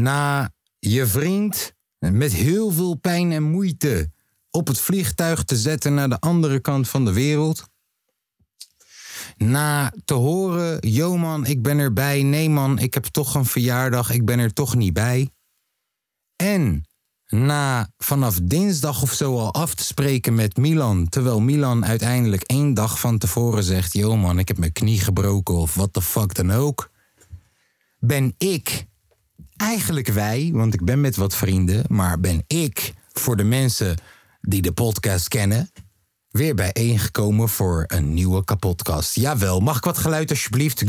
Na je vriend met heel veel pijn en moeite op het vliegtuig te zetten naar de andere kant van de wereld. Na te horen, yo man, ik ben erbij. Nee man, ik heb toch een verjaardag, ik ben er toch niet bij. En na vanaf dinsdag of zo al af te spreken met Milan. Terwijl Milan uiteindelijk één dag van tevoren zegt: Yo man, ik heb mijn knie gebroken of wat de fuck dan ook. Ben ik, eigenlijk wij, want ik ben met wat vrienden, maar ben ik voor de mensen die de podcast kennen. Weer bijeengekomen voor een nieuwe kapotkast. Jawel, mag ik wat geluid alsjeblieft?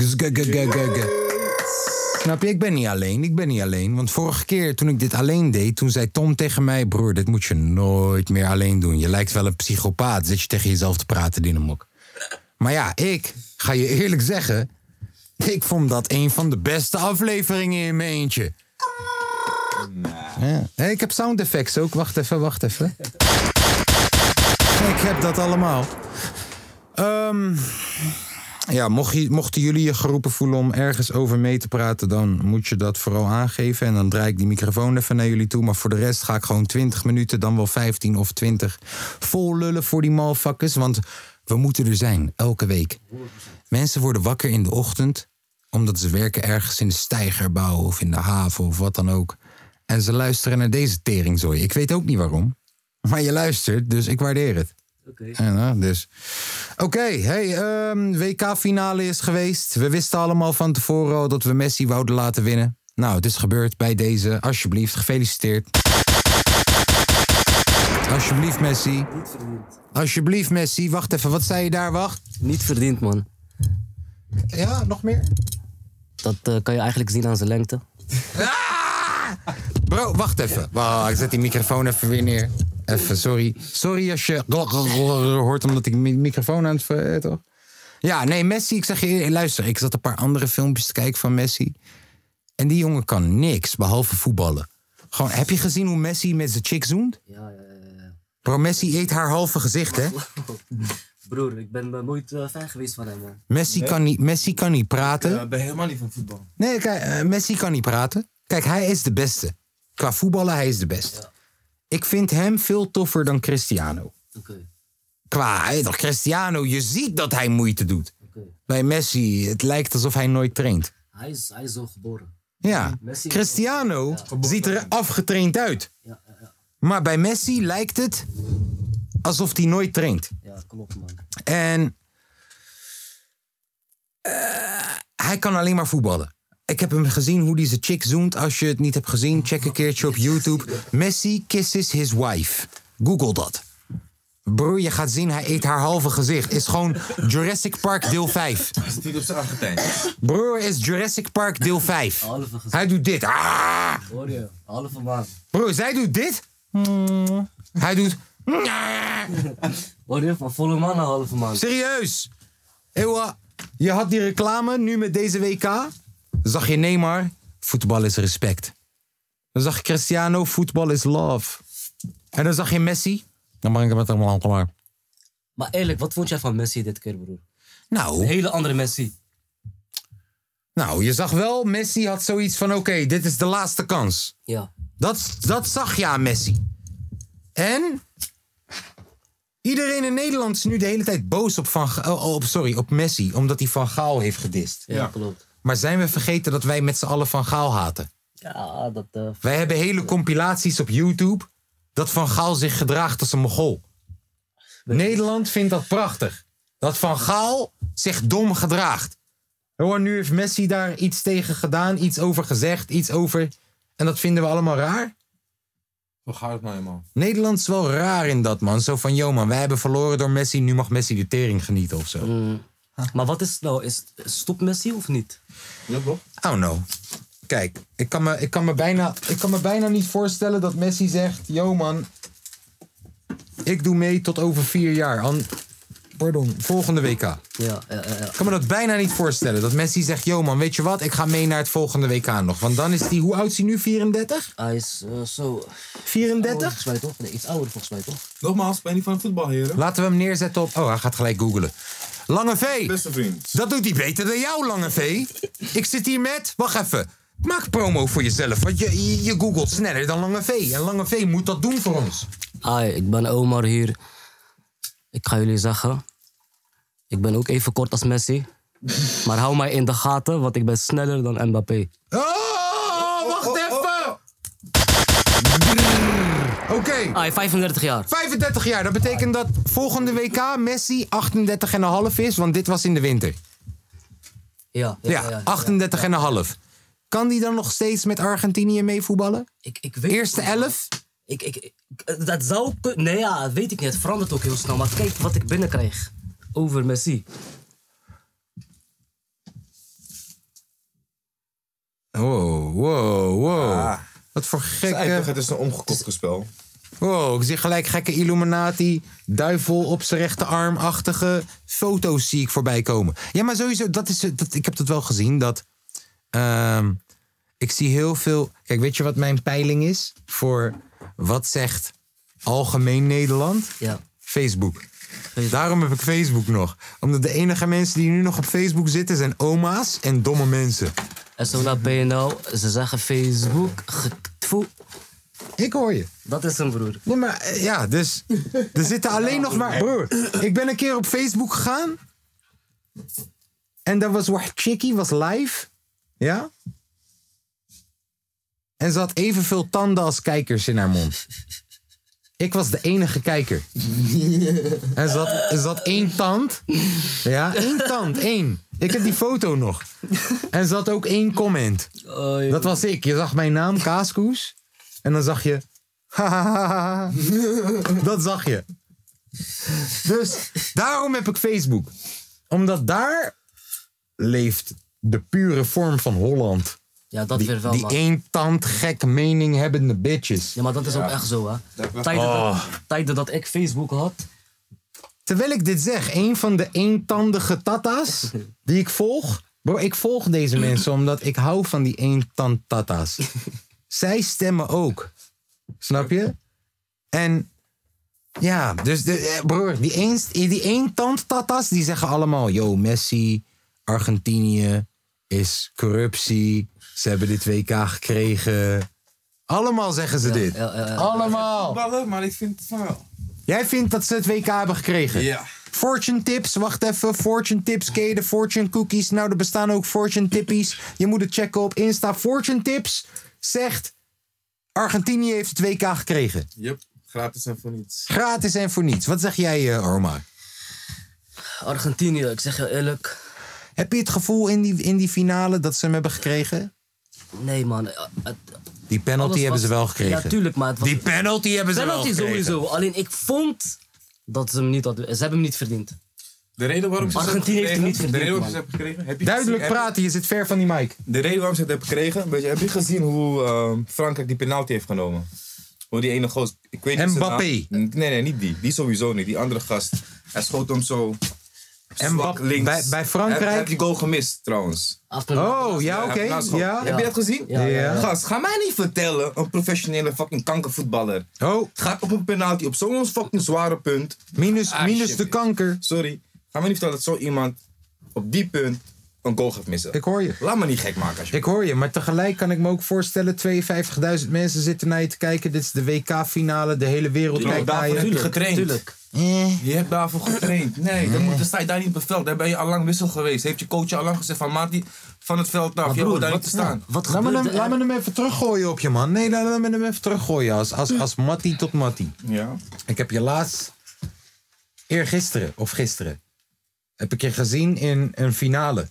Snap je, ik ben niet alleen. Ik ben niet alleen. Want vorige keer toen ik dit alleen deed, toen zei Tom tegen mij: Broer, dit moet je nooit meer alleen doen. Je lijkt wel een psychopaat. Zit je tegen jezelf te praten, Dinamok. Maar ja, ik ga je eerlijk zeggen. Ik vond dat een van de beste afleveringen in mijn eentje. Ja. Hé, ik heb sound effects ook. Wacht even, wacht even. Ik heb dat allemaal. Ehm. Ja, mocht je, mochten jullie je geroepen voelen om ergens over mee te praten, dan moet je dat vooral aangeven. En dan draai ik die microfoon even naar jullie toe. Maar voor de rest ga ik gewoon 20 minuten, dan wel 15 of 20 vol lullen voor die malfuckers. Want we moeten er zijn, elke week. Mensen worden wakker in de ochtend, omdat ze werken ergens in de stijgerbouw of in de haven of wat dan ook. En ze luisteren naar deze teringzooi. Ik weet ook niet waarom. Maar je luistert, dus ik waardeer het. En, uh, dus. Oké, hey, ehm, WK-finale is geweest. We wisten allemaal van tevoren al dat we Messi wouden laten winnen. Nou, het is gebeurd bij deze. Alsjeblieft, gefeliciteerd. Alsjeblieft, Messi. Alsjeblieft, Messi. Wacht even, wat zei je daar? Wacht. Niet verdiend, man. Ja, nog meer? Dat eh, kan je eigenlijk zien aan zijn lengte. Bro, wacht even. Wacht, ik zet die microfoon even weer neer. Even, sorry. Sorry als je hoort omdat ik mijn microfoon aan het... ver- eh, toch? Ja, nee, Messi, ik zeg je eerlijk, luister. Ik zat een paar andere filmpjes te kijken van Messi. En die jongen kan niks, behalve voetballen. Gewoon, heb je gezien hoe Messi met zijn chick zoent? Ja. ja. Bro, Messi eet haar halve gezicht, hè? Broer, ik ben eh, nooit eh, fan geweest van hem, man. Messi, kan, niet, Messi kan niet praten. Ik ben helemaal niet van voetbal. Nee, kijk, eh, Messi kan niet praten. Kijk, hij is de beste. Qua voetballen, hij is de beste. Ik vind hem veel toffer dan Cristiano. Oké, Qua, hè, toch, Cristiano, je ziet dat hij moeite doet. oké. Bij Messi, het lijkt alsof hij nooit traint. Hij is, hij is zo geboren. Ja, Messi- Cristiano ziet er afgetraind uit. Ja. Maar bij Messi lijkt het alsof hij nooit traint. Ja, klopt, man. En eh, hij kan alleen maar voetballen. Ik heb hem gezien hoe hij zijn chick zoent. Als je het niet hebt gezien, check een keertje op YouTube. Messi kisses his wife. Google dat. Broer, je gaat zien, hij eet haar halve gezicht. Is gewoon Jurassic Park deel 5. Hij niet op zijn Argentijn. Broer is Jurassic Park deel 5. Halve gezicht. Hij doet dit. Ah! Hoor je? Halve man. Broer, zij doet dit. Hij doet. Je? Van volle man naar halve man. Serieus. Ewa, je had die reclame nu met deze WK. Zag je Neymar, voetbal is respect. Dan zag je Cristiano, voetbal is love. En dan zag je Messi. Dan breng ik het allemaal klaar. Maar eerlijk, wat vond jij van Messi dit keer, broer? Een Nou, hele andere Messi. nou, je zag wel, Messi had zoiets van: oké, dit is de laatste kans. Ja. Dat, dat zag je aan Messi. En iedereen in Nederland is nu de hele tijd boos op, van, Ga- oh, op, sorry, op Messi, omdat hij Van Gaal heeft gedist. Ja, klopt. Maar zijn we vergeten dat wij met z'n allen Van Gaal haten? Ja, dat... eh, Wij hebben hele compilaties op YouTube dat Van Gaal zich gedraagt als een mogol. Nederland vindt dat prachtig. Dat Van Gaal zich dom gedraagt. Hoor, nu heeft Messi daar iets tegen gedaan, iets over gezegd, iets over... En dat vinden we allemaal raar? Hoe gaat het nou helemaal? Nederland is wel raar in dat, man. Zo van, yo man, wij hebben verloren door Messi, nu mag Messi de tering genieten of zo. mm. Maar wat is het nou? Is, stopt Messi of niet? Ja, bro. I don't know. Kijk, ik kan, me, ik, kan me bijna, ik kan me bijna niet voorstellen dat Messi zegt... Yo man, ik doe mee tot over vier jaar. An, pardon, volgende WK. Ja, ja, ja, ja. Ik kan me dat bijna niet voorstellen. Dat Messi zegt, yo man, weet je wat? Ik ga mee naar het volgende WK nog. Want dan is hij, hoe oud is hij nu? 34? Hij is eh, zo... ouder 34? Volgens mij toch? Nee, iets ouder volgens mij toch? Nogmaals, ben je niet van het voetbal, heren? Laten we hem neerzetten op... Oh, hij gaat gelijk googlen. Lange V. Beste vriend. Dat doet hij beter dan jou, Lange V. Ik zit hier met... Wacht even. Maak promo voor jezelf, want je, je, je googelt sneller dan Lange V. En Lange V moet dat doen voor ons. Hi, ik ben Omar hier. Ik ga jullie zeggen... Ik ben ook even kort als Messi. Maar hou mij in de gaten, want ik ben sneller dan Mbappé. Oh, wacht even! Oké, Hi, 35 jaar. 35 jaar. Dat betekent dat volgende WK Messi 38,5 is, want dit was in de winter. Ja, ja, Ja, ja, ja. 38 en een half. Kan die dan nog steeds met Argentinië meevoetballen? Ik, ik weet Eerste elf? Ik, ik, ik- dat zou kunnen. Nee, ja, weet ik niet. Het verandert ook heel snel. Maar kijk wat ik binnenkrijg over Messi. Wow, wow, wow. Ah. Wat voor Eigenlijk, gekke... het is een omgekocht spel. Wow, ik zie gelijk gekke Illuminati, duivel op zijn rechterarm-achtige foto's zie ik voorbij komen. Ja, maar sowieso, dat is, dat, ik heb dat wel gezien, dat... ehm, ik zie heel veel... Kijk, weet je wat mijn peiling is? Voor wat zegt algemeen Nederland? Ja. Facebook. Daarom heb ik Facebook nog. Omdat de enige mensen die nu nog op Facebook zitten zijn oma's en domme mensen. En zo naar BNL, ze zeggen Facebook. ge- tfoe. Ik hoor je. Dat is een broer. Nee, maar eh, ja, dus er zitten alleen nog maar... Broer, ik ben een keer op Facebook gegaan. En daar was Wacht Chickie, was live. Ja? En ze had evenveel tanden als kijkers in haar mond. Ik was de enige kijker. En ze had, ze had één tand. Ja, één tand, één. Ik heb die foto nog. En ze had ook één comment. Oh, Dat was ik. Je zag mijn naam, Kaaskoes. En dan zag je... dat zag je. Dus daarom heb ik Facebook. Omdat daar leeft de pure vorm van Holland. Ja, dat Die, weer wel, die man. één tand gek mening hebbende bitches. Ja, maar dat is ook echt zo, hè. Tijden, Oh. dat, tijden dat ik Facebook had. Terwijl ik dit zeg, een van de eentandige tata's die ik volg. Bro, ik volg deze mensen omdat ik hou van die eentand tata's. Zij stemmen ook. Snap je? En ja, dus de, eh, broer, die, eens, die eentand tata's die zeggen allemaal: Yo, Messi, Argentinië is corruptie. Ze hebben dit WK gekregen. Allemaal zeggen ze dit. ja, ja, ja. Allemaal. Voetballen, maar ik vind het van wel. Jij vindt dat ze het WK hebben gekregen? Ja. Fortune tips, wacht even. Fortune tips, ken je de fortune cookies? Nou, er bestaan ook fortune tippies. Je moet het checken op Insta. Fortune tips zegt... Argentinië heeft het WK gekregen. Yep, gratis en voor niets. Gratis en voor niets. Wat zeg jij, eh, Omar? Argentinië, ik zeg je eerlijk. Heb je het gevoel in die, in die finale dat ze hem hebben gekregen? Nee, man. eh, het- Die penalty alles hebben was- ze wel gekregen. Ja, tuurlijk, maar het was... Die penalty hebben ze penalty wel gekregen. sowieso. Alleen ik vond dat ze hem niet hadden... Ze hebben hem niet verdiend. De reden waarom ze het Argentinië heeft hem niet gekregen- De reden waarom ze verdiend, het hebben gekregen... Heb je Duidelijk gezien- heb je- praten, je zit ver van die mic. De reden waarom ze het hebben gekregen... Weet je, heb je gezien hoe eh, Frankrijk die penalty heeft genomen? Hoe die ene goos... Ik weet niet zijn Mbappé. naam. Nee, nee, niet die. Die sowieso niet. Die andere gast. Hij schoot hem zo... zwak Mbappé- links. bij- bij Frankrijk- hij heeft die goal gemist, trouwens. Oh, ja, oké. Ja. Heb je dat gezien? Ja, ja, ja. Gast, ga mij niet vertellen, een professionele fucking kankervoetballer. Oh, Gaat op een penalty op zo'n fucking zware punt. minus, Ah, minus shit. de kanker. Sorry. Ga me niet vertellen dat zo iemand op die punt een goal gaat missen. Ik hoor je. Laat me niet gek maken alsjeblieft. Ik hoor je, maar tegelijk kan ik me ook voorstellen... 52.000 mensen zitten naar je te kijken. Dit is de WK-finale. De hele wereld kijkt naar heb je getraind. Tuurlijk. Eh, Je hebt daarvoor getraind. Nee, dan, moet, dan sta je daar niet op het veld. Dan ben je al lang wissel geweest. Heeft je coach je al lang gezegd van Mati van het veld af. Maar Je hoort daar wat, niet te staan. wat Laat me, hem, laat me hem even teruggooien op je, man. Nee, laat me hem even teruggooien als, als, als Mattie tot Mattie. Ja. Ik heb je laatst, eergisteren of gisteren, heb ik je gezien in een finale.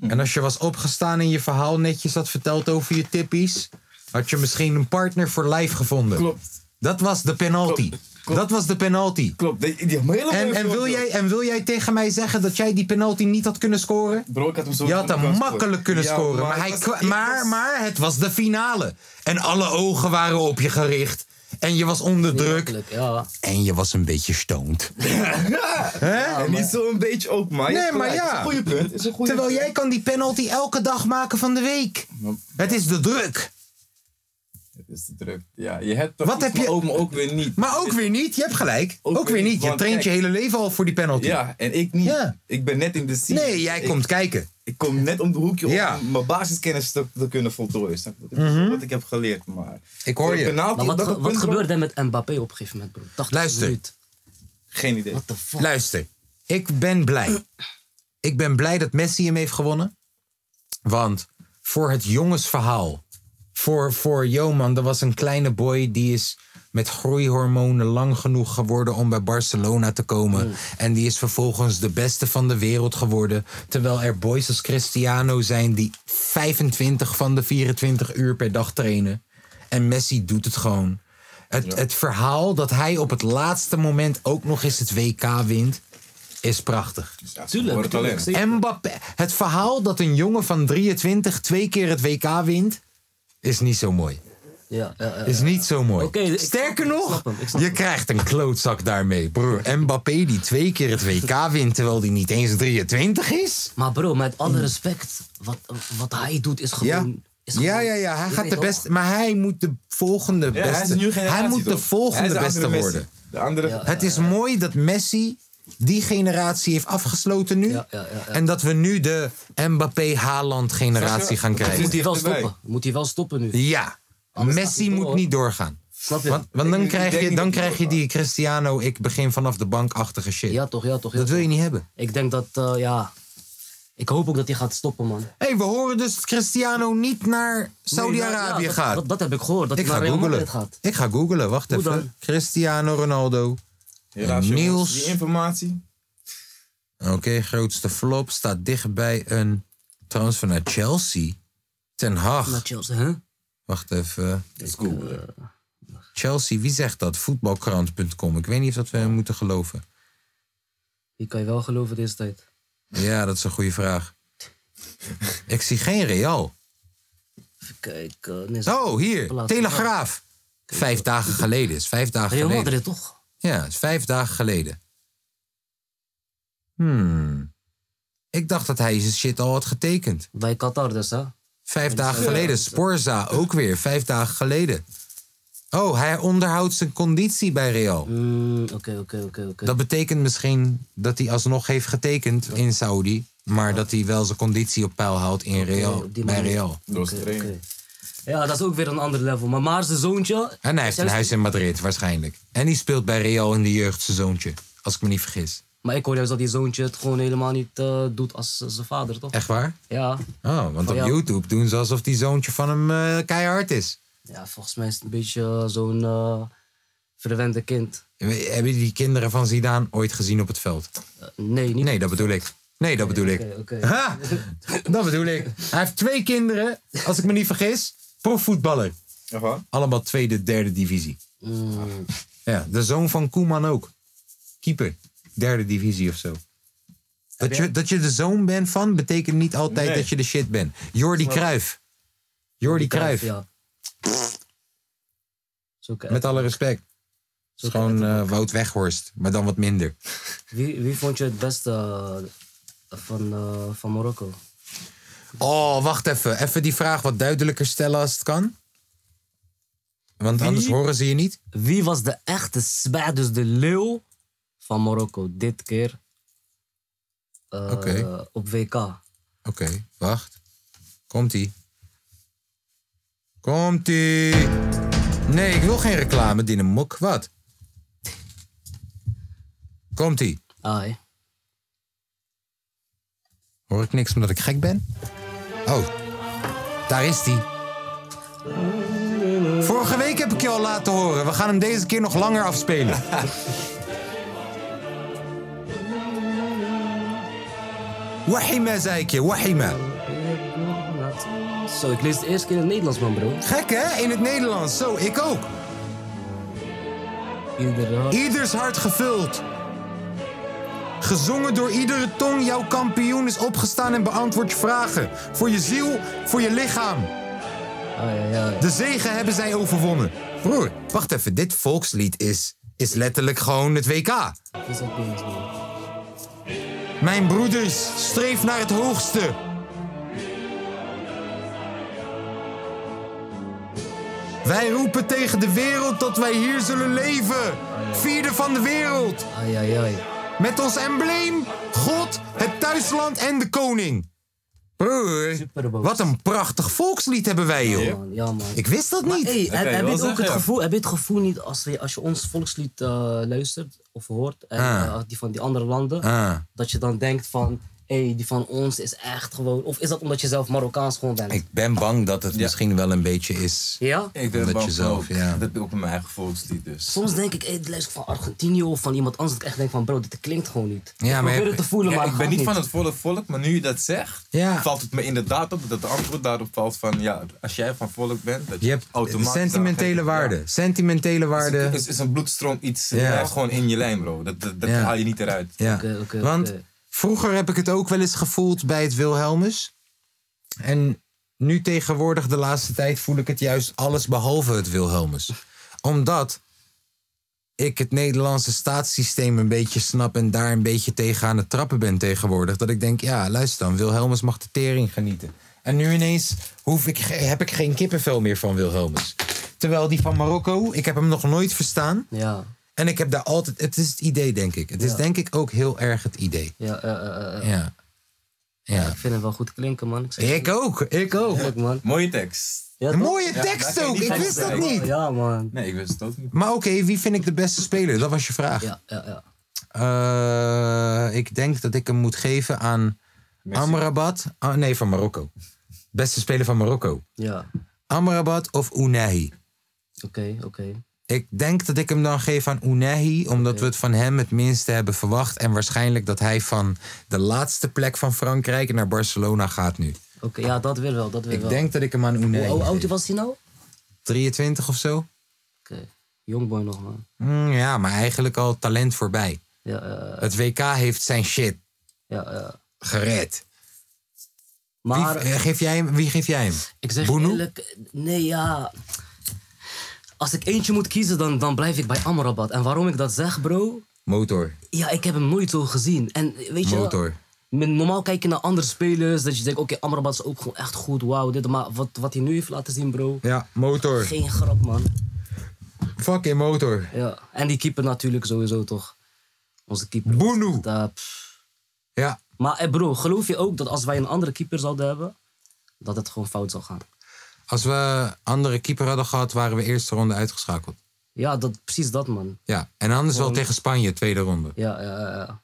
En als je was opgestaan en je verhaal netjes had verteld over je tippies, had je misschien een partner voor life gevonden. Klopt. Dat was de penalty. Klopt. Dat was de penalty. Klopt. Die, die hele En, en, wil jij, en wil jij tegen mij zeggen dat jij die penalty niet had kunnen scoren? Bro, ik had hem zo Je had hem kunnen makkelijk kunnen Ja, scoren. Maar, het hij, was- maar, maar het was de finale. En alle ogen waren op je gericht. En je was onder druk. Ja. En je was een beetje stoned. En niet zo een beetje ook, maar. Nee, maar ja. Is een goede punt. Is een goede Terwijl punt. jij kan die penalty elke dag maken van de week. Het is de druk. Is te druk. Ja, je hebt toch Wat iets, heb je- maar ook, maar ook weer niet. Maar ook weer niet. Je hebt gelijk. Ook, Ook weer niet. niet, Je traint je hele leven al voor die penalty. Ja, en ik niet. Ja. Ik ben net in de scene. Nee, jij Ik- komt kijken. Ik kom net om de hoekje Ja. Mhm. om mijn basiskennis te, te kunnen voltooien. Snap je? Dat is wat ik heb geleerd. Maar Ik hoor je. penalty Maar wat, ge- wat gebeurde er met Mbappé op een gegeven moment, bro? 80 Luister. minuut. Geen idee. What the fuck? Luister, ik ben blij. Ik ben blij dat Messi hem heeft gewonnen. Want voor het jongensverhaal. Voor, voor yo man, er was een kleine boy die is met groeihormonen lang genoeg geworden om bij Barcelona te komen. En die is vervolgens de beste van de wereld geworden. Terwijl er boys als Cristiano zijn die 25 van de 24 uur per dag trainen. En Messi doet het gewoon. Het, het verhaal dat hij op het laatste moment ook nog eens het WK wint, is prachtig. Ja, Tuurlijk. Mbappé, het verhaal dat een jongen van 23 twee keer het WK wint, is niet zo mooi. Ja, ja, ja. Is niet zo mooi. Oké, ik Sterker snap- nog, snap hem, ik snap je hem. krijgt een klootzak daarmee. Broer, Mbappé die twee keer het WK wint terwijl hij niet eens 23 is. Maar bro, met alle respect, wat, wat hij doet is Ja. gewoon... Is Ja, gewoon- ja, ja, hij gaat de beste. Maar hij moet de volgende Ja, beste. hij hij moet de volgende beste worden. De andere. Ja. Het is mooi dat Messi die generatie heeft afgesloten nu. Ja, ja, ja, ja. En dat we nu de Mbappé-Haaland-generatie gaan krijgen. Moet hij wel stoppen. Moet hij wel stoppen nu. Ja, Anders Messi door, moet niet doorgaan. Snap je? Want, want dan krijg je, dan krijg je die Cristiano, ik begin vanaf de bank-achtige shit. Ja toch, ja toch. Ja, dat wil je niet hebben. Ik denk dat, eh, ja... Ik hoop ook dat hij gaat stoppen, man. Hé, hey, we horen dus dat Cristiano niet naar Saudi-Arabië Nee, ja, dat- gaat. Dat, dat heb ik gehoord, dat ik hij ga naar Real. Madrid gaat. Ik ga googlen, wacht Hoe even. dan? Cristiano Ronaldo. Helaas, Niels. jongens, Die informatie. Oké, grootste flop staat dicht bij een transfer naar Chelsea. Ten Hag. Naar Chelsea, hè? Wacht even. is cool. Chelsea, wie zegt dat? Voetbalkrant.com. Ik weet niet of dat we hem moeten geloven. Die kan je wel geloven deze tijd. Ja, dat is een goede vraag. Ik zie geen Real. Even kijken. Nee, Oh, hier. Telegraaf. Vijf dagen geleden. Is vijf dagen Real geleden. Madrid, toch? Ja, is vijf dagen geleden. Hmm. Ik dacht dat hij zijn shit al had getekend. Bij Qatar dus, hè? Vijf dagen geleden. Sporza ook weer. Vijf dagen geleden. Oh, hij onderhoudt zijn conditie bij Real. Mm, Oké, oké, oké, oké. Dat betekent misschien dat hij alsnog heeft getekend in Saudi. Maar dat hij wel zijn conditie op peil houdt in Real, op die bij manier. Real. Oké, oké. Ja, dat is ook weer een ander level. Maar maar zijn zoontje... En hij heeft een huis in Madrid, waarschijnlijk. En die speelt bij Real in de jeugd, zijn zoontje. Als ik me niet vergis. Maar ik hoor juist dat die zoontje het gewoon helemaal niet eh, doet als eh, zijn vader, toch? Echt waar? Ja. Oh, want op. YouTube doen ze alsof die zoontje van hem eh, keihard is. Ja, volgens mij is het een beetje eh, zo'n eh verwende kind. Hebben die kinderen van Zidane ooit gezien op het veld? Nee, niet. Nee, dat bedoel ik. Nee, dat bedoel ik. Oké, oké. Ha! Dat bedoel ik. Hij heeft twee kinderen, als ik me niet vergis. Profvoetballer. Allemaal tweede, derde divisie. Mm, Ja, de zoon van Koeman ook. Keeper. Derde divisie of zo. Dat je, dat je de zoon bent van, betekent niet altijd Nee. dat je de shit bent. Jordi Cruijff. Jordi Cruijff. Ja. Met alle respect. Het is gewoon eh, Wout Weghorst, maar dan wat minder. Wie, wie vond je het beste eh, van, eh, van Marokko? Oh, wacht even. Even die vraag wat duidelijker stellen als het kan. Want anders horen ze je niet. Wie was de echte smaak, dus de leeuw van Marokko dit keer eh, Oké. op WK? Oké, wacht. Komt-ie. Komt-ie. Nee, ik wil geen reclame, Dinamok. Wat? Komt-ie. Ai. Hoor ik niks omdat ik gek ben? Oh, daar is die. Vorige week heb ik je al laten horen. We gaan hem deze keer nog langer afspelen. Wahima, zei ik je. Wahima. Zo, ik lees het eerste keer in het Nederlands, man, bro. Gek, hè? In het Nederlands. Zo, ik ook. Ieders hart gevuld. Gezongen door iedere tong, jouw kampioen is opgestaan en beantwoordt je vragen. Voor je ziel, voor je lichaam. De zegen hebben zij overwonnen. Broer, wacht even, dit volkslied is, is letterlijk gewoon het WK. Mijn broeders, streef naar het hoogste. Wij roepen tegen de wereld dat wij hier zullen leven. Vierde van de wereld. Ai, ai. Met ons embleem, God, het thuisland en de koning. Broer, wat een prachtig volkslied hebben wij, joh. Man, ja, man. Ik wist dat Maar niet. hey, heb, je heb wel je het ook het ja. gevoel, heb je het gevoel niet als, je- als je ons volkslied eh, luistert of hoort en Ah. eh, die van die andere landen, Ah. dat je dan denkt van, hey, die van ons is echt gewoon, of is dat omdat je zelf Marokkaans gewoon bent? Ik ben bang dat het misschien wel een beetje is. Ja? Ik ben bang je van zelf, ook. ja. Dat heb ik ook in mijn eigen volkslied dus. Soms denk ik, hey, het luister van Argentinië of van iemand anders, dat ik echt denk van, bro, dit klinkt gewoon niet. Ja, ik maar probeer het te voelen, Ja, maar ik ben niet van het volle volk, maar nu je dat zegt, Ja. valt het me inderdaad op dat de antwoord daarop valt van ja, als jij van volk bent, dat je, Je hebt automatisch sentimentele waarde. Ja. Sentimentele waarde. Het is, is een bloedstroom iets, Ja. ja. gewoon in je lijn, bro. Dat, dat, dat Ja. haal je niet eruit. Ja. Oké, oké, Want. Vroeger heb ik het ook wel eens gevoeld bij het Wilhelmus. En nu tegenwoordig, de laatste tijd, voel ik het juist alles behalve het Wilhelmus. Omdat ik het Nederlandse staatssysteem een beetje snap en daar een beetje tegen aan het trappen ben tegenwoordig. Dat ik denk, ja, luister dan, Wilhelmus mag de tering genieten. En nu ineens hoef ik, heb ik geen kippenvel meer van Wilhelmus. Terwijl die van Marokko, ik heb hem nog nooit verstaan. Ja, En ik heb daar altijd, het is het idee denk ik. Het is denk ik ook heel erg het idee. ja, Ja. Ja. ik vind het wel goed klinken, man. Ik zeg Ik ook, ik ook. Man. Mooie tekst. Ja, mooie tekst ook, ik wist dat niet. Ja, man. Nee, ik wist het ook niet. Maar oké, wie vind ik de beste speler? Dat was je vraag. Ja, ja, ja. Eh, ik denk dat ik hem moet geven aan Messi. Amrabat. Ah, nee, van Marokko. Beste speler van Marokko. Ja, Amrabat of Unahi. oké, oké. Ik denk dat ik hem dan geef aan Unahi, omdat we het van hem het minste hebben verwacht. En waarschijnlijk dat hij van de laatste plek van Frankrijk naar Barcelona gaat nu. Oké, ja, dat weer wel, dat weer Ik wel. denk dat ik hem aan Unahi Hoe oud was hij nou? Oké, 23 of zo? jongboy nog, man. Mm, ja, maar eigenlijk al talent voorbij. Ja, eh, Het WK heeft zijn shit ja, ja. gered. Maar wie, eh, geef jij hem, wie geef jij hem? ik zeg Boenu? eerlijk, nee, ja. Als ik eentje moet kiezen, dan, dan blijf ik bij Amrabat. En waarom ik dat zeg, bro? Motor. Ja, ik heb hem nooit zo gezien. En weet je, Motor. normaal kijk je naar andere spelers, dat je denkt, oké, Amrabat is ook gewoon echt goed, wauw, dit. Maar wat, wat hij nu heeft laten zien, bro, Ja, motor. geen grap, man. Fucking motor. Ja, en die keeper natuurlijk sowieso toch. Onze keeper. Boenu. Ja. Maar eh, bro, geloof je ook dat als wij een andere keeper zouden hebben, dat het gewoon fout zou gaan? Als we andere keeper hadden gehad, waren we eerste ronde uitgeschakeld. Ja, dat, precies dat, man. Ja, en anders wel tegen Spanje, tweede ronde. Ja, ja, ja.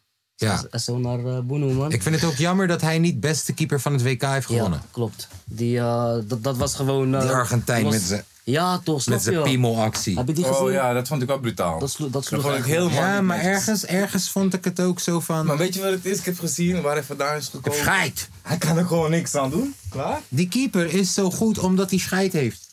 Ja. Zo naar eh Boenu, man. Ik vind het ook jammer dat hij niet beste keeper van het WK heeft gewonnen. Ja, klopt. Die, eh, dat, dat was gewoon... eh, Die Argentijn was- met zijn- Ja, toch, snap Met zijn je? piemelactie. Heb je die gezien? Oh ja, dat vond ik wel brutaal. Dat, slo dat vond ik echt- heel Ja, man- maar ergens, ergens vond ik het ook zo van... Maar weet je wat het is? Ik heb gezien waar hij vandaan is gekomen. Scheid! Hij kan er gewoon niks aan doen. Klaar? Die keeper is zo goed omdat hij scheid heeft.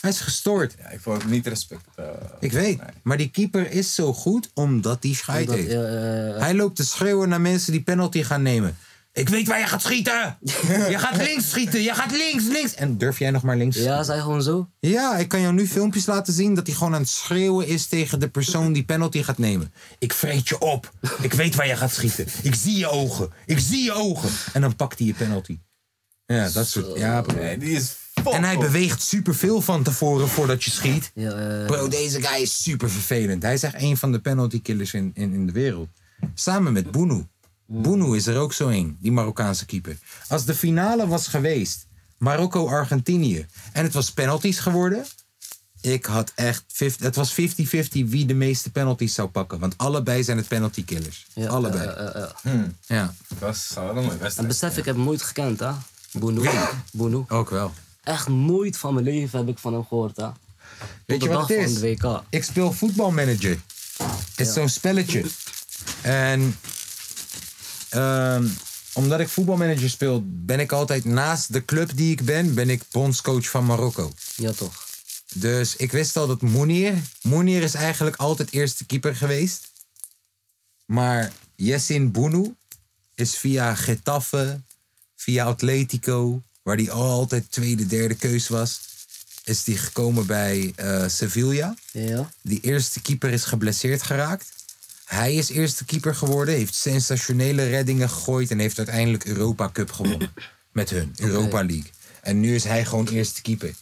Hij is gestoord. Ja, ik vond het niet respect. eh, Ik weet. nee. Maar die keeper is zo goed omdat hij scheid Dat- heeft. ja, eh, Hij loopt te schreeuwen naar mensen die penalty gaan nemen. Ik weet waar je gaat schieten! je gaat links schieten! Je gaat links, links! En durf jij nog maar links? ja, zei gewoon zo. Ja, ik kan jou nu filmpjes laten zien dat hij gewoon aan het schreeuwen is tegen de persoon die penalty gaat nemen. Ik vreet je op. Ik weet waar je gaat schieten. Ik zie je ogen. Ik zie je ogen. En dan pakt hij je penalty. Ja, dat soort. Ja. Nee, die is En hij beweegt superveel van tevoren voordat je schiet. Ja, Bro, deze guy is super vervelend. Hij is echt een van de penalty killers in, in, in de wereld. Samen met Boenu. Boenu is er ook zo een, die Marokkaanse keeper. Als de finale was geweest, Marokko-Argentinië, en het was penalties geworden, ik had echt, 50 het was 50-50 wie de meeste penalties zou pakken. Want allebei zijn het penalty killers. ja, allebei. eh, eh, eh. ja, Dat was zou wel een mooie En besef, ik heb hem nooit gekend, hè. Boenu. Boenu. ook wel. Echt nooit van mijn leven heb ik van hem gehoord, hè. Tot Weet je de wat dag het is? van de WK. Ik speel voetbalmanager. Het is zo'n spelletje. En ehm, omdat ik voetbalmanager speel, ben ik altijd naast de club die ik ben, ben ik bondscoach van Marokko. Ja, toch. Dus ik wist al dat Mounir... Mounir is eigenlijk altijd eerste keeper geweest. Maar Yessin Bounu is via Getafe, via Atletico... waar hij altijd tweede, derde keus was... is die gekomen bij eh, Sevilla. Ja. Die eerste keeper is geblesseerd geraakt. Hij is eerste keeper geworden, heeft sensationele reddingen gegooid en heeft uiteindelijk Europa Cup gewonnen. Met hun, Europa League. En nu is hij gewoon eerste keeper.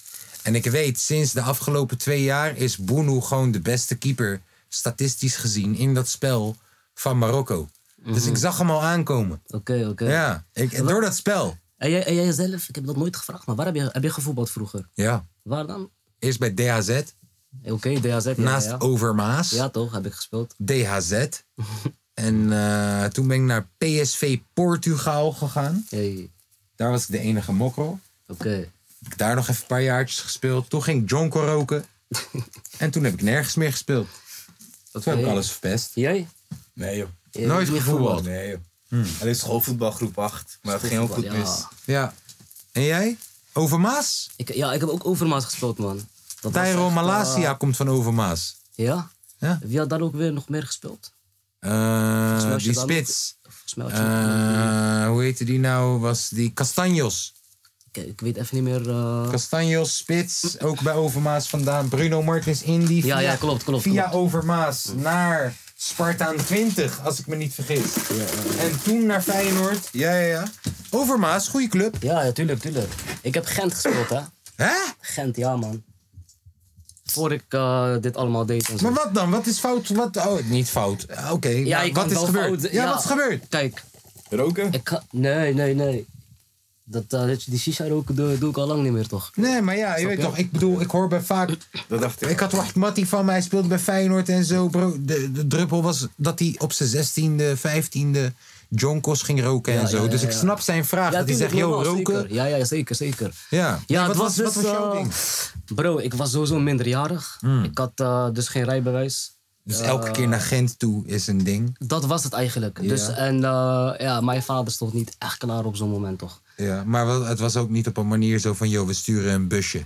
En ik weet, sinds de afgelopen twee jaar is Bounu gewoon de beste keeper, statistisch gezien, in dat spel van Marokko. Dus ik zag hem al aankomen. Oké, oké. Ja, ik, door dat spel. En jij, en jij zelf, ik heb dat nooit gevraagd, maar waar heb je, heb je gevoetbald vroeger? Ja. Waar dan? Eerst bij DHZ, Oké, DHZ. Naast ja. Overmaas. Ja, toch, heb ik gespeeld. DHZ. en eh, toen ben ik naar PSV Portugal gegaan. Hey, Daar was ik de enige mokkel. oké. Heb ik daar nog even een paar jaartjes gespeeld. Toen ging ik jonko roken. en toen heb ik nergens meer gespeeld. Toen heb ik alles verpest. Jij? Nee joh. Jij Nooit gevoetbald. Nee joh. Alleen schoolvoetbal groep 8. Maar dat ging ook goed mis. ja. Ja. En jij? Overmaas? Ik, ja, ik heb ook Overmaas gespeeld, man. Dat Tyro echt, Malasia eh, komt van Overmaas. ja? Ja. Wie had daar ook weer nog meer gespeeld? Eh, die spits. Had je... Eh, hoe heette die nou? Was die Castanjos. ik, ik weet even niet meer... Castanjos, spits. Ook bij Overmaas vandaan. Bruno Martins Indy. Ja, via- ja, klopt, klopt, Via klopt. Overmaas naar Spartaan 20, als ik me niet vergis. En toen naar Feyenoord. Ja, ja, ja. Overmaas, goede club. Ja, ja, tuurlijk, tuurlijk. Ik heb Gent gespeeld, hè. Hè? Gent, ja, man. Voor ik eh, dit allemaal deed en zo. Maar wat dan? Wat is fout? Wat? Oh, niet fout. Oké, ja, wat is gebeurd? fout- ja, wat is gebeurd? Kijk, Roken? ik. Nee, nee, nee. Dat, eh, dat- die shisha roken doe, doe ik al lang niet meer, toch? Nee, maar ja, je weet toch, ik bedoel, ik hoor bij vaak... Dat dacht ik. Ik had Wacht Mattie van mij, speelde bij Feyenoord en zo, bro. De, de druppel was dat hij op zijn 16e, 15e jonkos ging roken en zo. dus ik snap zijn vraag, dat hij zegt, yo, normaal, roken. zeker. Ja, ja, zeker, zeker. Ja, Ja, Nee, het wat was was, wat dus, was jouw eh, ding? Bro, ik was sowieso minderjarig. Hmm. Ik had eh, dus geen rijbewijs. Dus elke keer naar Gent toe is een ding. Dat was het eigenlijk. Dus, en eh, ja, mijn vader stond niet echt klaar op zo'n moment, toch? Ja, maar wel- het was ook niet op een manier zo van, yo, we sturen een busje.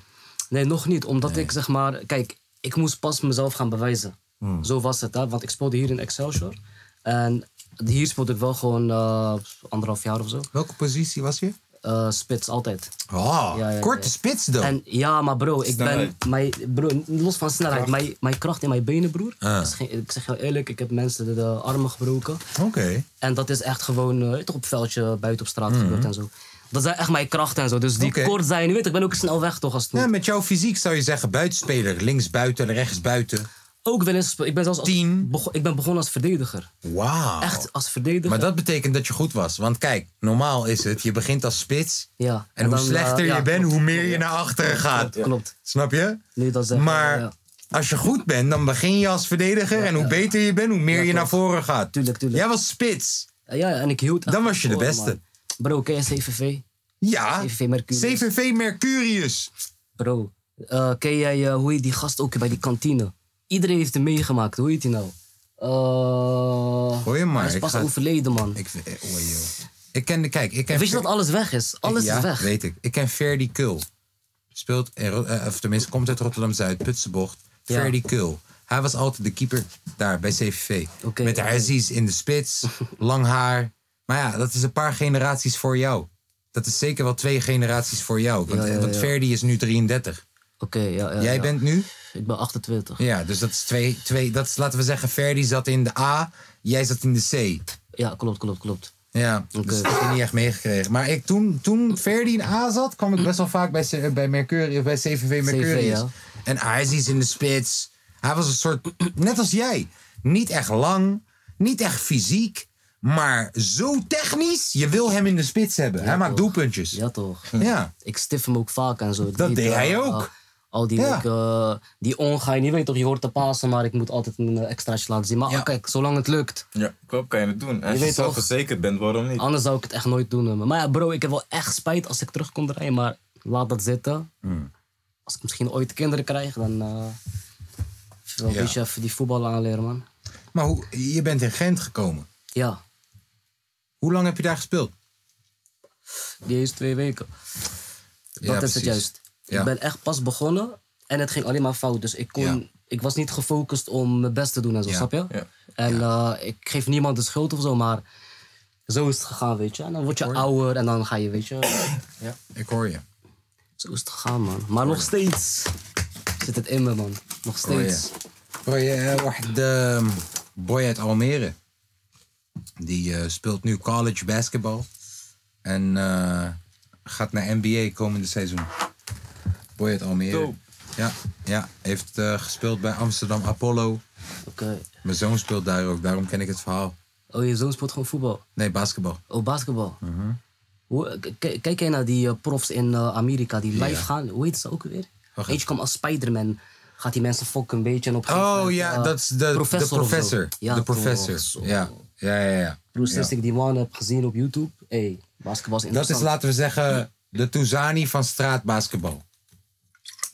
Nee, nog niet. Omdat ik zeg maar... Kijk, ik moest pas mezelf gaan bewijzen. Hmm. Zo was het, hè. Want ik speelde hier in Excelsior. En hier speelde ik wel gewoon eh, anderhalf jaar of zo. Welke positie was je? Eh, spits, altijd. Oh, Ja, ja, korte ja. spits dan. En ja, maar bro, ik Snelheid. ben... Mijn, bro, los van snelheid. Mijn, mijn kracht in mijn benen, broer. Ah. is geen- ik zeg je eerlijk, ik heb mensen de, de armen gebroken. Oké. En dat is echt gewoon eh, toch op het veldje, buiten op straat gebeurd en zo. Dat zijn echt mijn krachten en zo. Dus die Mhm. Oké. kort zijn, je weet, ik ben ook snel weg toch als het Ja, moet. met jouw fysiek zou je zeggen buitenspeler. Links buiten, rechts buiten. Ook wel eens, ik ben zelfs als, Tien. bego- ik ben begonnen als verdediger. Wauw. Echt als verdediger. Maar dat betekent dat je goed was. Want kijk, normaal is het, je begint als spits. Ja. En, hoe dan, slechter eh, ja, je bent, klopt, hoe meer je naar achteren gaat. Klopt. Snap je? Nu je dat zegt, Maar ja. als je goed bent, dan begin je als verdediger. en hoe beter je bent, hoe meer je naar voren gaat. Tuurlijk, tuurlijk. Jij was spits. Ja, ja, en ik hield echt Dan was je de van beste. man. Bro, ken je CVV? Ja. CVV Mercurius. CVV Mercurius. Bro, eh, ken jij, eh, hoe heet die gast ook bij die kantine? Iedereen heeft hem meegemaakt, hoe heet hij nou? Eh, Hoor je maar, Hij is pas ga- overleden, man. Ik, oh, joh. ik ken de, kijk, ik ken Wist je dat alles weg is? Alles ja, is weg. weet ik. Ik ken Ferdi Kul. Speelt, eh, of tenminste, komt uit Rotterdam-Zuid, Putsenbocht. Ja. Ferdi Kul. Hij was altijd de keeper daar bij CVV. Met oké. Aziz in de spits, lang haar. Maar ja, dat is een paar generaties voor jou. Dat is zeker wel twee generaties voor jou. Want, Ja, ja, want. Ferdi is nu 33. Oké, ja, ja. Jij ja. bent nu? Ik ben 28. Ja, dus dat is twee, twee. Dat is, laten we zeggen, Ferdi zat in de A, jij zat in de C. Ja, klopt, klopt, klopt. Ja, Oké. dus dat heb ik niet echt meegekregen. Maar ik, toen, toen Ferdi in A zat, kwam ik best wel vaak bij, C- bij, Mercurius, bij CVV Mercurius. ja. En Aziz in de spits. Hij was een soort, net als jij. Niet echt lang, niet echt fysiek, maar zo technisch. Je wil hem in de spits hebben. hij maakt doelpuntjes. Ja, toch? Ja. Ik stif hem ook vaak en zo. Ik Dat deed hij ook. Al die, Ja. eh, die ongein, je weet toch, je hoort te pasen, maar ik moet altijd een eh, extraatje laten zien. Maar Ja. ah, kijk, zolang het lukt, Ja, klopt, kan je het doen. En als je, zelf toch? verzekerd bent, waarom niet? anders zou ik het echt nooit doen. Maar ja, bro, ik heb wel echt spijt als ik terug kon draaien, maar laat dat zitten. Hmm. Als ik misschien ooit kinderen krijg, dan eh wel Ja. een beetje even die voetbal aanleren, man. Maar hoe, je bent in Gent gekomen. Ja, Hoe lang heb je daar gespeeld? die is twee weken. Ja, Dat is het precies. juist. Ja. Ik ben echt pas begonnen En het ging alleen maar fout. Dus ik, kon, Ja. ik was niet gefocust om mijn best te doen en zo, Ja. snap je? Ja. En eh, ik geef niemand de schuld of zo, maar zo is het gegaan, weet je. En dan word je ouder en dan ga je, weet je. Ik hoor je. Zo is het gegaan, man. Maar nog steeds zit het in me, man. Nog steeds. Hoor je, eh, wacht, de um, boy uit Almere. Die eh, speelt nu college basketbal. En eh, gaat naar NBA komende seizoen. Boy uit Almere. Dope. Ja, ja, heeft eh, gespeeld bij Amsterdam Apollo. Oké. Mijn zoon speelt daar ook, daarom ken ik het verhaal. Oh, je zoon speelt gewoon voetbal. Nee, basketbal. Oh, basketbal. Mhm. Hoe, kijk jij naar die eh, profs in eh, Amerika die live Ja. gaan? Hoe heet ze ook weer? Wacht Eentje kwam als Spider-Man. Gaat die mensen fokken een beetje en op een Oh ja, dat is de de professor. of zo. professor. Ja, de professor. zo. Ja, ja, ja. ja. Broer, sinds Ja. ik die man heb gezien op YouTube, hey, basketbal is Dat interessant. is, laten we zeggen, de Touzani van straatbasketbal.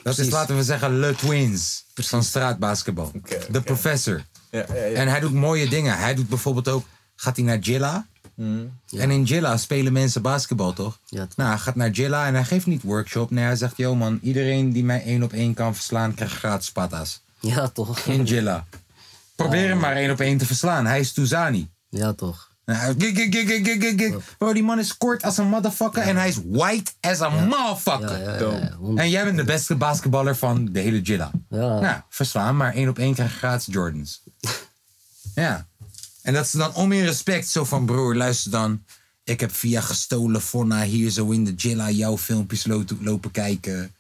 Dat is, laten we zeggen, Le Twins van straatbasketbal. De professor. Ja, ja, ja. En hij doet mooie dingen. Hij doet bijvoorbeeld ook, gaat hij naar Jilla. En in Jilla spelen mensen basketbal, toch? Ja, toch. Nou, hij gaat naar Jilla en hij geeft niet workshop. Nee, hij zegt, yo man, iedereen die mij één op één kan verslaan, krijgt gratis patas. Ja, toch? In Jilla. Probeer hem maar één op één te verslaan. Hij is Touzani. Ja, toch? Gig, gig, gig, gig, gig, gig. Bro, die man is kort als een motherfucker en hij is white as a motherfucker. Ja, ja, ja. ja, honderd- En jij bent de beste basketballer van de hele Jilla. Ja. Nou, verslaan, maar één op één krijg je gratis Jordans. ja. En dat is dan om in respect zo van broer, luister dan. Ik heb via gestolen Fonna hier zo in de Jilla jouw filmpjes lo- lopen kijken.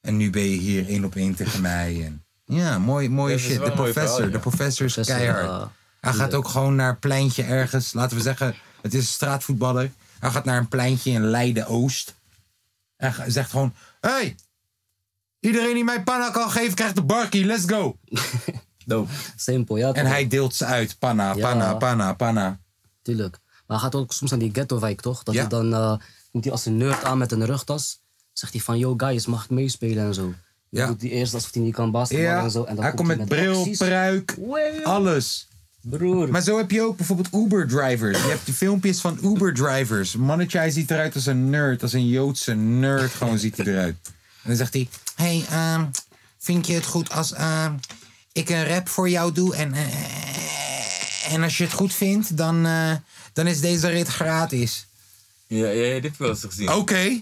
En nu ben je hier één op één tegen mij. En, ja, mooi, mooie shit. De professor, de professor is keihard. Hij gaat ook gewoon naar een pleintje ergens. Laten we zeggen, het is een straatvoetballer. Hij gaat naar een pleintje in Leiden-Oost. En zegt gewoon, hey, iedereen die mij panna kan geven, krijgt de barkie. Let's go. Dope. Simpel, ja, En hij deelt ze uit. Panna, Ja. panna, panna, panna. Tuurlijk. Maar hij gaat ook soms naar die ghetto-wijk, toch? Dat Ja. hij dan komt hij als een nerd aan met een rugtas. Zegt hij van, yo guys, mag ik meespelen en zo. Dan Ja. doet hij eerst alsof hij niet kan basketballen Ja, en zo. En dan hij komt met bril, acties. pruik, alles. Broer. Maar zo heb je ook bijvoorbeeld Uber-drivers. Je hebt die filmpjes van Uber-drivers. Mannetje, hij ziet eruit als een nerd. Als een Joodse nerd gewoon ziet hij eruit. En dan zegt hij... hey, ehm, vind je het goed als ehm, ik een rap voor jou doe? En, eh, en als je het goed vindt, dan, eh, dan is deze rit gratis. Ja, ja, dit heb ik wel eens gezien. Oké.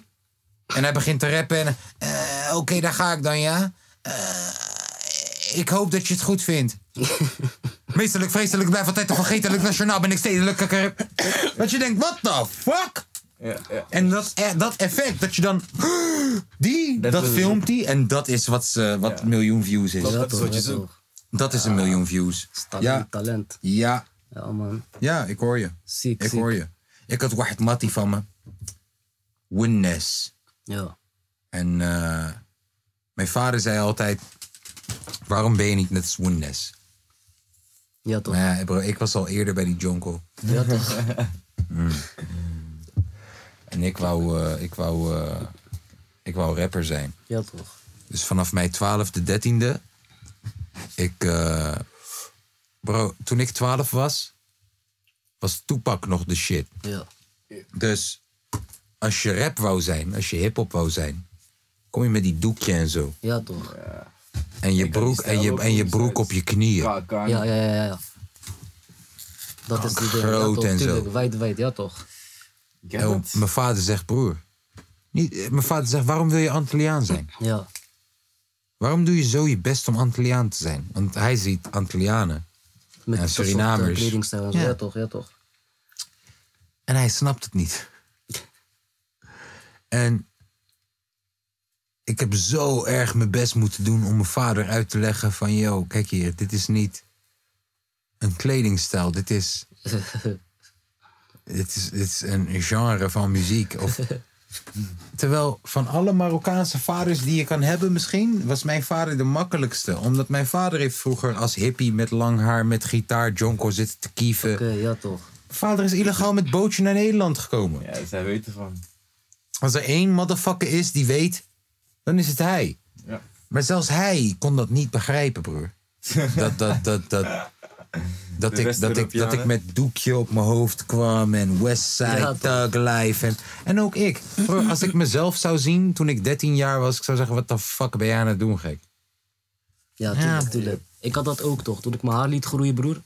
En hij begint te rappen en... eh, Oké, daar ga ik dan, ja. Eh, ik hoop dat je het goed vindt. Meesterlijk, vreselijk, blijf altijd te vergetelijk. Nationaal ben ik stedelijk. Dat je denkt, what the fuck? Ja, ja. En dat, eh, dat effect, dat je dan... Die, dat, filmt hij. En dat is wat, ze, wat Ja. miljoen views is. dat is wat je zoekt. Dat is een miljoen views. Talent, Ja, talent. ja, Ja, man. ja, ik hoor je. Ziek, Ik ziek. hoor je. Ik had Wahid Matti van me. Winness. Ja. En eh, mijn vader zei altijd: Waarom ben je niet net als Winness? Ja, toch. Maar ja, bro, ik was al eerder bij die Jonko. Ja, toch. En ik wou, eh, ik, wou, eh, ik wou rapper zijn. Ja, toch. Dus vanaf mijn twaalfde, dertiende. Ik. eh, bro, toen ik 12 was. Was Tupac nog de shit. Ja. Dus als je rap wou zijn, als je hip-hop wou zijn. kom je met die doekje en zo. Ja, toch. En je broek, en je, en je broek op je knieën. Ja, ja, ja, ja. Dat is die Groot en zo. Wijd, wijd, ja, toch. En het. mijn vader zegt, broer. Niet, eh, mijn vader zegt, waarom wil je Antilliaan zijn? Ja. Waarom doe je zo je best om Antilliaan te zijn? Want hij ziet Antillianen. Met soort, eh, Surinamers. kledingstijl en zo. Ja. Ja, toch, ja, toch. En hij snapt het niet. En ik heb zo erg mijn best moeten doen om mijn vader uit te leggen van... yo, kijk hier, dit is niet een kledingstijl. Dit is, dit is, dit is een genre van muziek. Of, terwijl van alle Marokkaanse vaders die je kan hebben misschien... was mijn vader de makkelijkste. Omdat mijn vader heeft vroeger als hippie met lang haar... met gitaar jonko zitten te kieven. Oké, ja, toch. Mijn vader is illegaal met bootje naar Nederland gekomen. Ja, zij weten van. Als er één motherfucker is die weet, dan is het hij. Ja. Maar zelfs hij kon dat niet begrijpen, broer. Dat, dat, dat, dat, Dat ik, dat, ik, dat ik met doekje op mijn hoofd kwam en Westside. Thug Life. En, en ook ik. Bro, als ik mezelf zou zien toen ik 13 jaar was, ik zou zeggen: wat de fuck ben jij aan het doen, gek? Ja, tuurlijk, tuurlijk. Ik had dat ook toch. Toen ik mijn haar liet groeien, broer.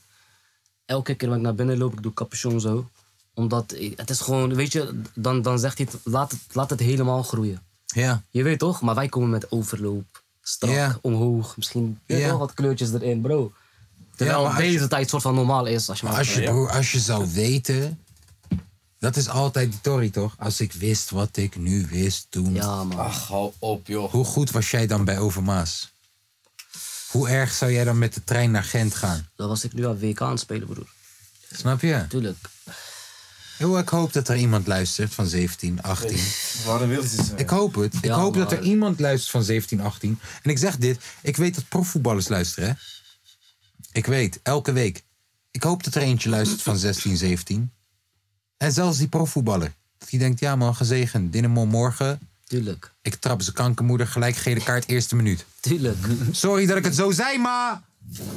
Elke keer dat ik naar binnen loop, ik doe capuchon zo. Omdat het is gewoon, weet je, dan, dan zegt hij, het, laat, het, laat het helemaal groeien. Ja. Je weet toch? Maar wij komen met overloop. Strak, Ja. omhoog. Misschien weet je Ja. wel wat kleurtjes erin, bro. Terwijl maar als je- deze tijd soort van normaal is. Als je maar Als je, broer, als je zou weten. Dat is altijd die Tory, toch? Als ik wist wat ik nu wist toen. Ja, man. Ach, hou op, joh. Hoe goed was jij dan bij Overmaas? Hoe erg zou jij dan met de trein naar Gent gaan? Dan was ik nu aan WK aan het spelen, broer. Snap je? Tuurlijk. Yo, ik hoop dat er iemand luistert van 17, 18. Waarom wil ze zo? Ik hoop het. Ik Ja, hoop dat er iemand luistert van 17, 18. En ik zeg dit, ik weet dat profvoetballers luisteren, hè? Ik weet, elke week. Ik hoop dat er eentje luistert van 16, 17. En zelfs die profvoetballer. Die denkt, ja man, gezegend. Dynamo morgen. Tuurlijk. Ik trap zijn kankermoeder gelijk gele kaart eerste minuut. Tuurlijk. Sorry dat ik het zo zei, maar...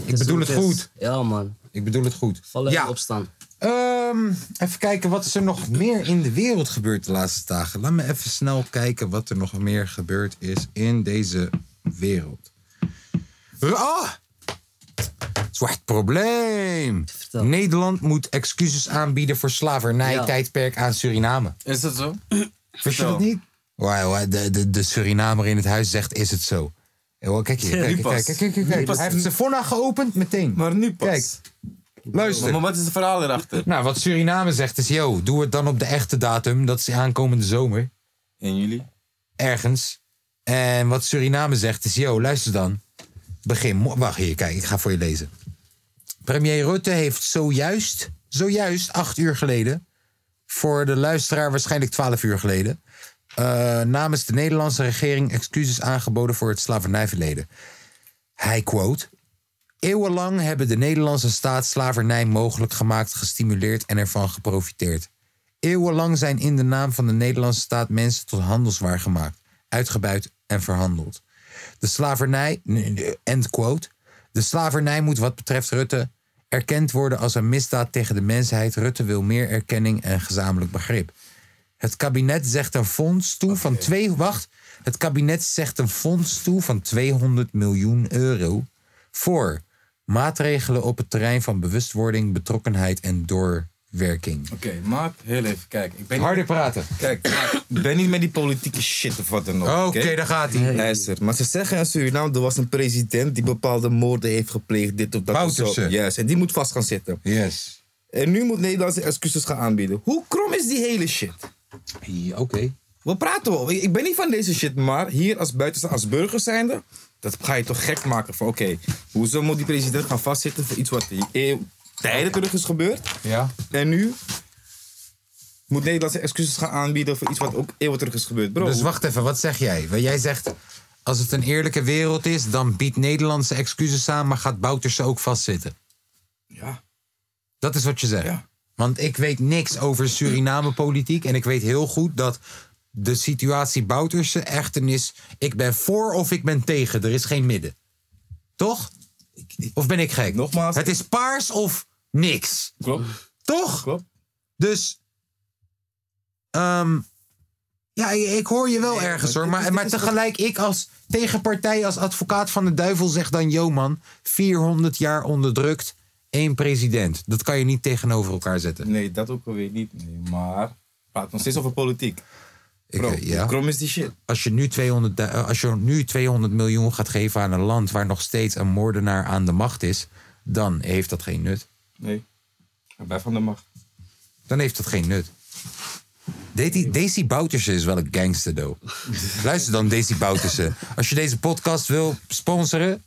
Ik bedoel het goed. Ja, man. Ik bedoel het goed. Vallen en opstaan. Ehm, even kijken, wat is er nog meer in de wereld gebeurd de laatste dagen? Laat me even snel kijken wat er nog meer gebeurd is in deze wereld. Ah! Zwart probleem. Vertel. Nederland moet excuses aanbieden voor Ja. slavernij-tijdperk aan Suriname. Is dat zo? Wist je Vertel. dat niet? Wauw, wauw, de, de, de Surinamer in het huis zegt, is het zo? Yo, kijk hier, kijk, Nu kijk, pas. kijk, kijk, kijk, kijk. Hij heeft zijn fonna geopend meteen. Maar nu pas. Kijk, luister. Maar wat is het verhaal erachter? Nou, wat Suriname zegt is, yo, doe het dan op de echte datum. Dat is aankomende zomer. In juli? Ergens. En wat Suriname zegt is, yo, luister dan. Begin, mo- wacht hier, kijk, ik ga voor je lezen. Premier Rutte heeft zojuist, zojuist, acht uur geleden... voor de luisteraar waarschijnlijk twaalf uur geleden... eh, namens de Nederlandse regering excuses aangeboden voor het slavernijverleden. Hij quote... Eeuwenlang hebben de Nederlandse staat slavernij mogelijk gemaakt, gestimuleerd en ervan geprofiteerd. Eeuwenlang zijn in de naam van de Nederlandse staat mensen tot handelswaar gemaakt, uitgebuit en verhandeld. De slavernij, end quote, de slavernij moet wat betreft Rutte erkend worden als een misdaad tegen de mensheid. Rutte wil meer erkenning en gezamenlijk begrip. Het kabinet zegt een fonds toe van twee. Wacht. Het kabinet zegt een fonds toe van 200 miljoen euro. voor maatregelen op het terrein van bewustwording, betrokkenheid en doorwerking. Oké, maat, heel even. Kijk, ik ben, Harder praten. kijk, ik ben niet met die politieke shit of wat dan ook. Oké, daar gaat hij. Luister, maar ze zeggen in Suriname, er was een president die bepaalde moorden heeft gepleegd, dit of dat. of zo. Bouterse. Yes, en die moet vast gaan zitten. Yes. En nu moet Nederland zijn excuses gaan aanbieden. Hoe krom is die hele shit? Ja, Oké. We praten wel. Ik ik ben niet van deze shit, maar hier als buitenstaander, als burger zijnde, dat ga je toch gek maken van oké, hoezo moet die president gaan vastzitten voor iets wat eeuw, tijden terug is gebeurd? Ja. En nu moet Nederland zijn excuses gaan aanbieden voor iets wat ook eeuwen terug is gebeurd. Bro, Dus wacht even, wat zeg jij? Want jij zegt, als het een eerlijke wereld is, dan biedt Nederlandse excuses aan, maar gaat Bouterse ook vastzitten. Ja. Dat is wat je zegt. Ja. Want ik weet niks over Suriname-politiek. En ik weet heel goed dat de situatie Bouterse echt een is... Ik ben voor of ik ben tegen. Er is geen midden. Toch? Of ben ik gek? Nogmaals. Het is paars of niks. Klopt, Toch? klopt. Dus... ehm, ja, ik, ik hoor je wel ergens hoor. Maar, maar tegelijk, ik als tegenpartij, als advocaat van de duivel zeg dan... Yo man, 400 jaar onderdrukt, één president. Dat kan je niet tegenover elkaar zetten. Nee, dat ook alweer niet. Nee, maar praat nog steeds over politiek. Ik, Bro, eh, ja. krom is die shit? als, je nu 200, du- eh, als je nu 200 miljoen gaat geven aan een land... waar nog steeds een moordenaar aan de macht is... dan heeft dat geen nut. Nee, ik ben van de macht. Dan heeft dat geen nut. Daisy, Daisy Bouterse is wel een gangster, though. Luister dan, Daisy Bouterse. Als je deze podcast wil sponsoren...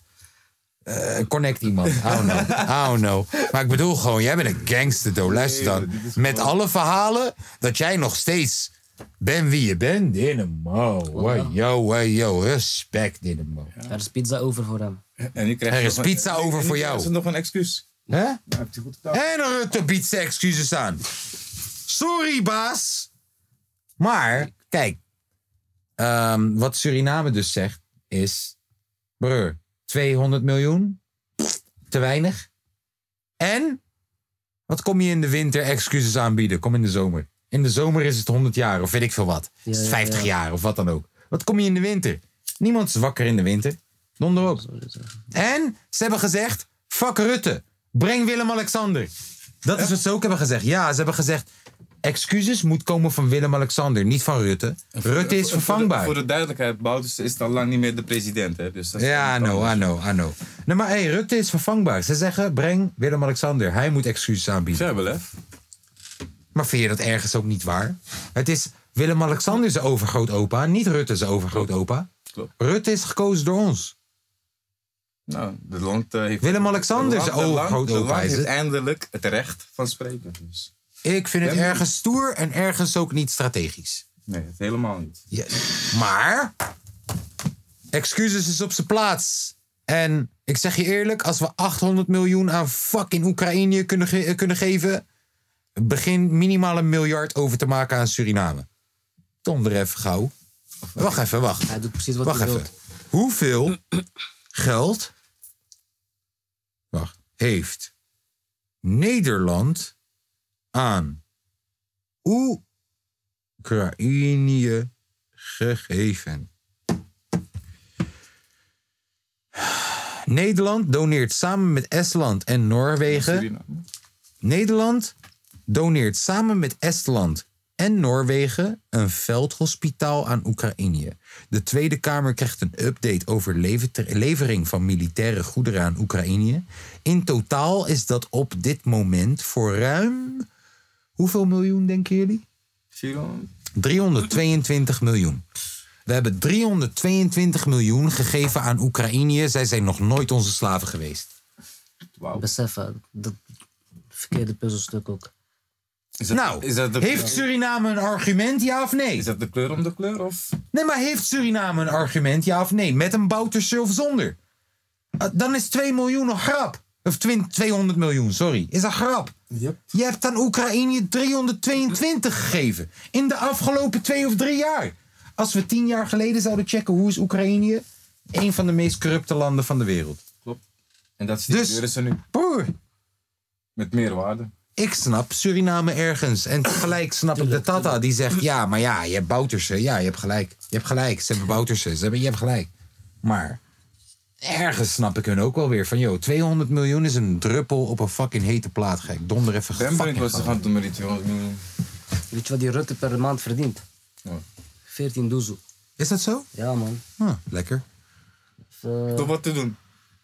eh, connect iemand. I don't know. I don't know. Maar ik bedoel gewoon, jij bent een gangster, though. Luister dan. Met alle verhalen dat jij nog steeds bent wie je bent. Yo, wow, yo. Respect, Dynamo. Er is pizza over voor hem. En nu krijg je Er is nog een- pizza en nu over voor jou. ze nog een excuus. Hè? Nou. En Rutte biedt zijn excuses aan. Sorry, baas. Maar, kijk. ehm, wat Suriname dus zegt, is... Brr, 200 miljoen? Pff, Te weinig? En wat kom je in de winter excuses aanbieden? Kom in de zomer. In de zomer is het 100 jaar of weet ik veel wat. is het ja, 50 ja. jaar of wat dan ook. Wat kom je in de winter? Niemand is wakker in de winter. Donder op. En ze hebben gezegd: fuck Rutte. Breng Willem-Alexander. Dat is wat ze ook hebben gezegd. Ja, ze hebben gezegd: excuses moet komen van Willem-Alexander, niet van Rutte. Rutte is Voor de- vervangbaar. Voor de duidelijkheid, Bouters is al lang niet meer de president. Hè? Dus dat is Ja, I know, I know, I know. Nee, maar hey, Rutte is vervangbaar. Ze zeggen, breng Willem-Alexander. Hij moet excuses aanbieden. Verbelef. Maar vind je dat ergens ook niet waar? Het is Willem-Alexander zijn overgrootopa, niet Rutte zijn overgrootopa. Klopt. Rutte is gekozen door ons. Nou, de land eh, heeft... Willem-Alexander land- overgrootopa, is het? eindelijk het recht van spreken. Dus. Ik vind het ergens stoer en ergens ook niet strategisch. Nee, het helemaal niet. Ja, maar, excuses is op zijn plaats. En ik zeg je eerlijk, als we 800 miljoen aan fucking Oekraïne kunnen, ge- kunnen geven, begin minimaal een miljard over te maken aan Suriname. Kom er even gauw. Wacht even, wacht. Hij doet precies wat Wacht hij even. wil. Hoeveel geld wacht, heeft Nederland aan Oekraïne gegeven? Nederland doneert samen met Estland en Noorwegen. Suriname. Nederland doneert samen met Estland en Noorwegen een veldhospitaal aan Oekraïne. De Tweede Kamer krijgt een update over lever- levering van militaire goederen aan Oekraïne. In totaal is dat op dit moment voor ruim. Hoeveel miljoen denken jullie? Suriname. 322 miljoen. We hebben 322 miljoen gegeven aan Oekraïne. Zij zijn nog nooit onze slaven geweest. Wauw. Beseffen, dat verkeerde puzzelstuk ook. Is dat, Nou, is dat de, heeft Suriname een argument, ja of nee? Is dat de kleur om de kleur? Of? Nee, maar heeft Suriname een argument, ja of nee? Met een Bouterse of zonder? Uh, Dan is 2 miljoen een grap. Of 20 200 miljoen, sorry. Is een grap. Yep. Je hebt aan Oekraïne 322 gegeven. In de afgelopen twee of drie jaar. Als we tien jaar geleden zouden checken hoe is Oekraïne... een van de meest corrupte landen van de wereld. Klopt. En dat Dus- studeren ze nu. Broer, Met meer waarde. Ik snap Suriname ergens. En tegelijk snap ik de Tata die zegt... ja, maar ja, je hebt Bouterse. Ja, je hebt gelijk. Je hebt gelijk. Ze hebben Bouterse. Ze hebben, je hebt gelijk. Maar ergens snap ik hun ook wel weer van... joh, 200 miljoen is een druppel op een fucking hete plaat, gek. Donder even Ben benieuwd fucking wat ze gaan doen met die 200 miljoen. Weet je wat die Rutte per maand verdient? Ja. 14 doezoe. Is dat zo? Ja, man. Ah, lekker. Dus, eh, Door wat te doen.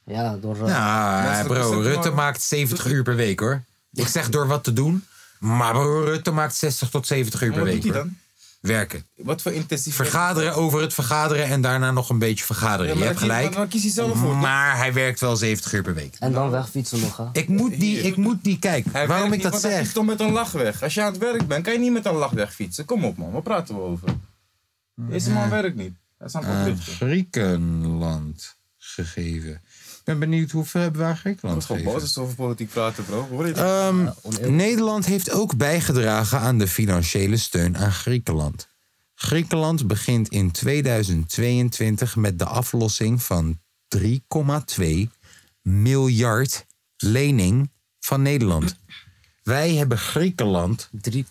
ja, door... Ja, Mensen bro, Rutte maar- maakt 70 uur per week, hoor. Ik zeg door wat te doen. Maar Rutte maakt 60 tot 70 uur per wat week, doet hij hoor. dan? Werken. Wat voor intensief... Vergaderen over het vergaderen en daarna nog een beetje vergaderen. Ja, je hebt dan kies- gelijk. dan kies hij zelf voor, toch? Maar hij werkt wel 70 uur per week. En dan wegfietsen nog, hè? Ik moet die, ik moet die, kijk, Hij waarom werkt ik niet, dat want hij zeg. fietst toch met een lach weg. Als je aan het werk bent, kan je niet met een lach weg fietsen. Kom op man, waar praten we over? Deze man werkt niet. Hij is aan het Aan oplichten. Griekenland gegeven. Ik ben benieuwd hoeveel hebben we aan Dat Griekenland is gewoon gegeven. boos over politiek praten bro. Hoor je dat? Ehm, Nederland heeft ook bijgedragen aan de financiële steun aan Griekenland. Griekenland begint in 2022 met de aflossing van 3,2 miljard lening van Nederland. Wij hebben Griekenland 3,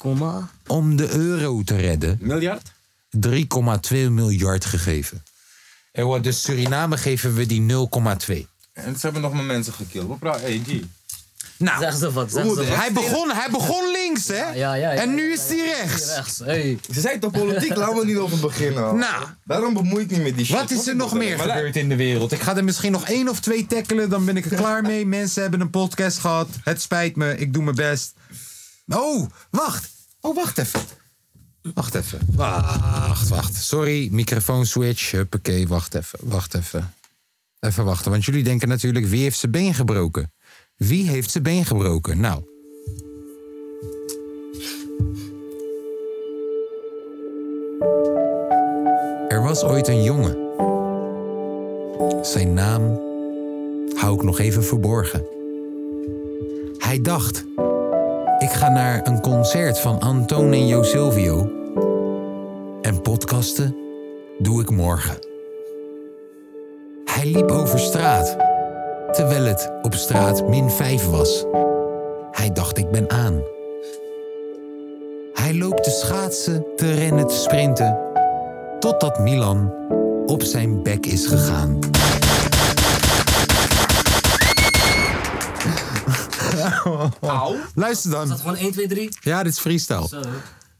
om de euro te redden Miljard? 3,2 miljard gegeven. En wat dus Suriname geven we die 0,2. En ze hebben nog maar mensen gekild. We praten, hey G. Nou, Zeg ze wat, zeg ze wat. hij begon, hij begon links, hè? Ja, ja, ja, en nu is hij rechts. Rechts, hey. Ze zei toch politiek, laten we niet over beginnen. Nou. Daarom bemoei ik me met die shit. Wat is er nog meer gebeurd in de wereld? Ik ga er misschien nog één of twee tackelen, dan ben ik er klaar mee. Mensen hebben een podcast gehad. Het spijt me, ik doe mijn best. Oh, wacht. Oh, wacht even. Wacht even. Wacht, wacht. Sorry, microfoon switch. Huppakee, wacht even. Wacht even. Wachten, want jullie denken natuurlijk, wie heeft zijn been gebroken? Wie heeft zijn been gebroken? Nou. Er was ooit een jongen. Zijn naam hou ik nog even verborgen. Hij dacht: ik ga naar een concert van Anton en Jo Silvio. En podcasten doe ik morgen. Hij liep over straat terwijl het op straat min 5 was. Hij dacht ik ben aan. Hij loopt te schaatsen, te rennen, te sprinten, totdat Milan op zijn bek is gegaan. Luister Is dat dan. gewoon 1, 2, 3? Ja, dit is freestyle. Zo.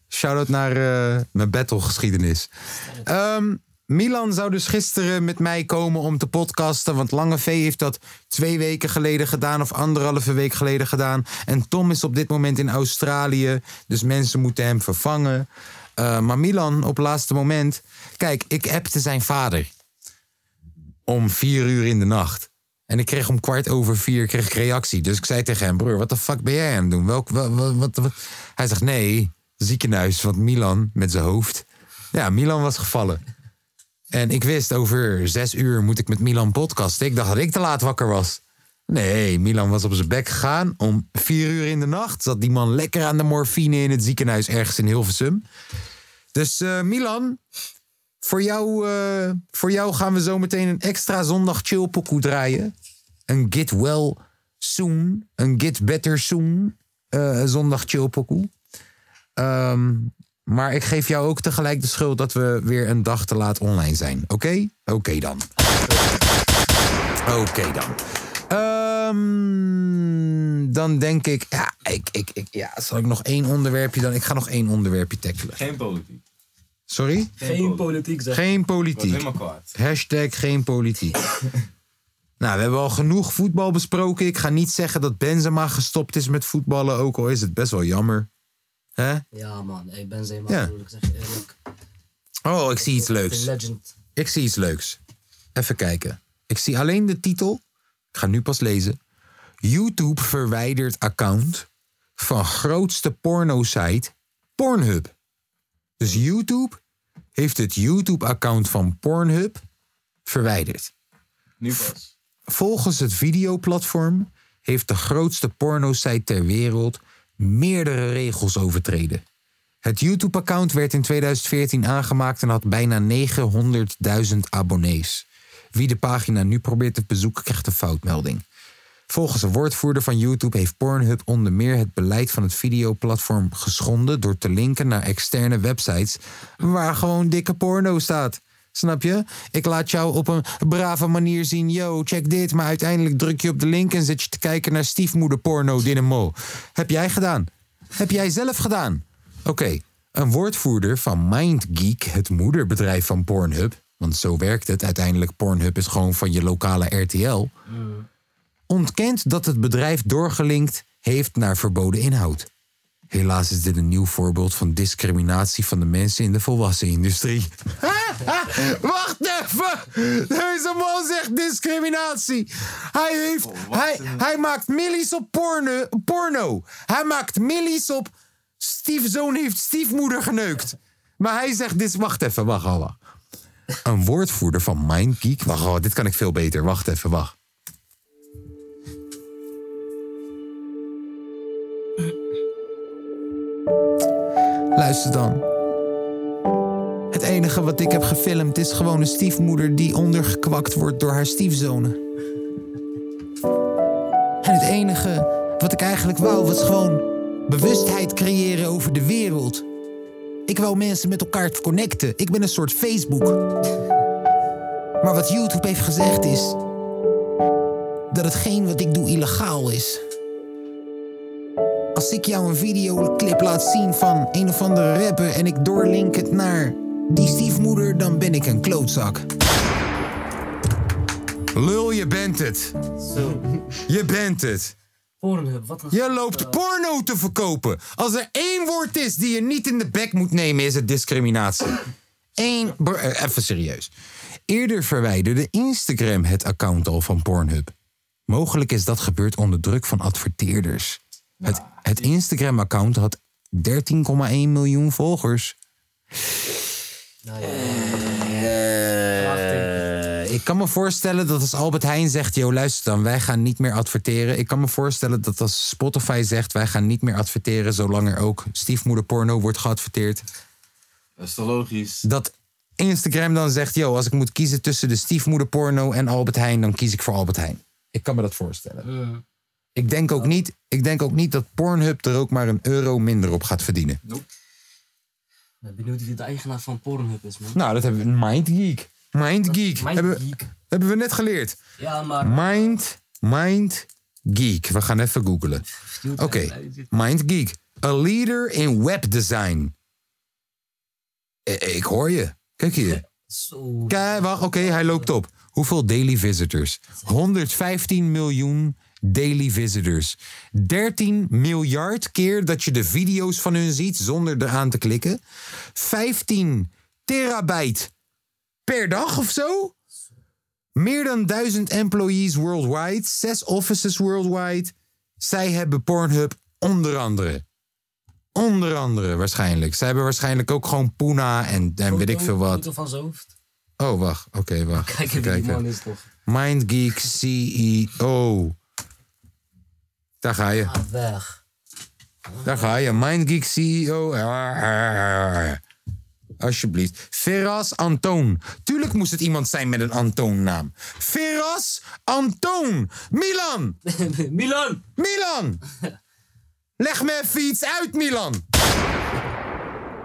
Shout-out naar eh, mijn battlegeschiedenis. Ehm Milan zou dus gisteren met mij komen om te podcasten. Want Lange V heeft dat twee weken geleden gedaan of anderhalve week geleden gedaan. En Tom is op dit moment in Australië. Dus mensen moeten hem vervangen. Eh, maar Milan op laatste moment. Kijk, ik appte zijn vader. Om vier uur in de nacht. En ik kreeg om kwart over vier kreeg ik reactie. Dus ik zei tegen hem, broer, wat de fuck ben jij aan het doen? Welk, wat, wat, wat? Hij zegt, nee, ziekenhuis. Want Milan, met zijn hoofd. Ja, Milan was gevallen. En ik wist, over zes uur moet ik met Milan podcasten. Ik dacht dat ik te laat wakker was. Nee, Milan was op zijn bek gegaan. Om vier uur in de nacht zat die man lekker aan de morfine in het ziekenhuis ergens in Hilversum. Dus eh, Milan, voor jou, eh, voor jou gaan we zo meteen een extra zondag chill pokoe draaien. Een get well soon, een get better soon eh, zondag chill pokoe. Maar ik geef jou ook tegelijk de schuld dat we weer een dag te laat online zijn. Oké? Oké dan. Oké dan. Ehm, dan denk ik, ja, ik, ik, ik, ja, zal ik nog één onderwerpje dan? Ik ga nog één onderwerpje tackelen. Geen politiek. Sorry? Geen politiek zeg. Geen politiek. helemaal kwaad. Hashtag geen politiek. nou, we hebben al genoeg voetbal besproken. Ik ga niet zeggen dat Benzema gestopt is met voetballen, ook al is het best wel jammer. Hè? Ja man, ik ben Zema Ja. ik zeg je eerlijk. Oh, ik zie iets leuks. legend. Ik zie iets leuks. Even kijken. Ik zie alleen de titel. Ik ga nu pas lezen. YouTube verwijdert account van grootste porno-site Pornhub. Dus YouTube heeft het YouTube-account van Pornhub verwijderd. Nu pas. Volgens het videoplatform heeft de grootste pornosite ter wereld meerdere regels overtreden. Het YouTube-account werd in 2014 aangemaakt en had bijna 900.000 abonnees. Wie de pagina nu probeert te bezoeken, krijgt een foutmelding. Volgens een woordvoerder van YouTube heeft Pornhub onder meer het beleid van het videoplatform geschonden door te linken naar externe websites waar gewoon dikke porno staat. Snap je? Ik laat jou op een brave manier zien, yo, check dit, maar uiteindelijk druk je op de link en zit je te kijken naar stiefmoederporno Dynamo. Heb jij gedaan? Heb jij zelf gedaan? Oké, een woordvoerder van MindGeek, het moederbedrijf van Pornhub, want zo werkt het, uiteindelijk Pornhub is gewoon van je lokale RTL, ontkent dat het bedrijf doorgelinkt heeft naar verboden inhoud. Helaas is dit een nieuw voorbeeld van discriminatie van de mensen in de volwassen industrie. Wacht even! Deze man zegt discriminatie. Hij, heeft, hij, hij maakt millies op porno, porno. Hij maakt millies op stiefzoon heeft stiefmoeder geneukt. Maar hij zegt dit. Wacht even, wacht, wacht. Een woordvoerder van MindGeek. Wacht, wacht, dit kan ik veel beter. Wacht even, wacht. Luister dan. Het enige wat ik heb gefilmd is gewoon een stiefmoeder die ondergekwakt wordt door haar stiefzonen. En het enige wat ik eigenlijk wou was gewoon bewustheid creëren over de wereld. Ik wou mensen met elkaar connecten. Ik ben een soort Facebook. Maar wat YouTube heeft gezegd is dat hetgeen wat ik doe illegaal is. Als ik jou een videoclip laat zien van een of andere rapper en ik doorlink het naar die stiefmoeder, dan ben ik een klootzak. Lul, je bent het. Zo. Je bent het. Pornhub, wat een... Je loopt porno te verkopen. Als er één woord is die je niet in de bek moet nemen, is het discriminatie. Eén. eh, Even serieus. Eerder verwijderde Instagram het account al van Pornhub. Mogelijk is dat gebeurd onder druk van adverteerders. Het, het Instagram-account had 13,1 miljoen volgers. Nou ja. Eh, ik kan me voorstellen dat als Albert Heijn zegt: Yo, luister dan, wij gaan niet meer adverteren. Ik kan me voorstellen dat als Spotify zegt: Wij gaan niet meer adverteren, zolang er ook stiefmoederporno wordt geadverteerd. Dat is toch logisch? Dat Instagram dan zegt: Yo, als ik moet kiezen tussen de stiefmoederporno en Albert Heijn, dan kies ik voor Albert Heijn. Ik kan me dat voorstellen. Ik denk ook niet, ik denk ook niet dat Pornhub er ook maar een euro minder op gaat verdienen. Ik ben benieuwd wie de eigenaar van Pornhub is, man. Nou, dat hebben we. Mindgeek. Mindgeek. Mind Hebben, Geek. hebben we net geleerd. Ja, maar... Mind, Mind Geek. We gaan even googlen. Oké, Mind Geek. A leader in webdesign. Ik hoor je. Kijk hier. Kijk, wacht, oké, hij loopt op. Hoeveel daily visitors? 115 miljoen daily visitors. 13 miljard keer dat je de video's van hun ziet zonder eraan te klikken. 15 terabyte per dag of zo. Meer dan 1000 employees worldwide. Zes offices worldwide. Zij hebben Pornhub onder andere. Onder andere waarschijnlijk. Zij hebben waarschijnlijk ook gewoon Puna en, en weet ik veel wat. Foto van zijn hoofd. Oh, wacht. Oké, wacht. Kijk wie die man is toch. Mindgeek CEO. Daar ga je. Ah, weg. Daar ga je. Mindgeek CEO. Alsjeblieft. Ferras Antoon. Tuurlijk moest het iemand zijn met een Antoon-naam. Ferras Antoon. Milan. Milan! Milan. Leg me even iets uit, Milan.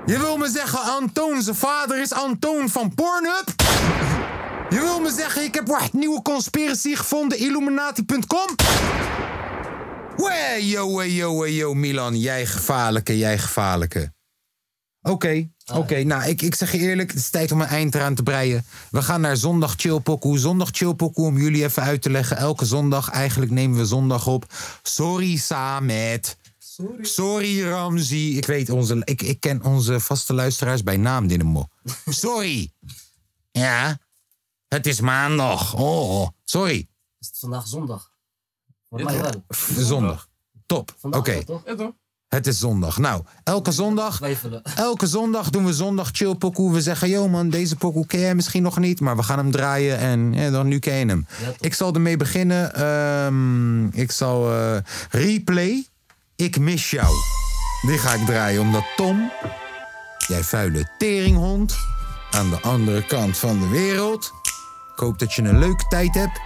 Je wil me zeggen Antoon, zijn vader is Antoon van Pornhub? Je wil me zeggen, ik heb wacht, nieuwe conspiracy gevonden, illuminati.com? Wee, yo, wee, yo, wee, yo, Milan, jij gevaarlijke, jij gevaarlijke. Oké, oké, nou, ik, ik zeg je eerlijk, het is tijd om een eind eraan te breien. We gaan naar zondag chillpokoe. Zondag chillpokoe, om jullie even uit te leggen. Elke zondag, eigenlijk nemen we zondag op. Sorry, Samet. Sorry. Sorry, Ramzi. Ik weet, onze, ik, ik ken onze vaste luisteraars bij naam, Dinamo. Sorry. Ja, het is maandag. Oh, sorry. Is het vandaag zondag? Zondag. Top. Oké, het is zondag. Nou, elke zondag, elke zondag doen we zondag chill pokoe. We zeggen, yo man, deze pokoe ken jij misschien nog niet, maar we gaan hem draaien en ja, dan nu ken je hem. Ja, ik zal ermee beginnen. Ehm, ik zal eh, replay. Ik mis jou. Die ga ik draaien omdat Tom, jij vuile teringhond, aan de andere kant van de wereld. Ik hoop dat je een leuke tijd hebt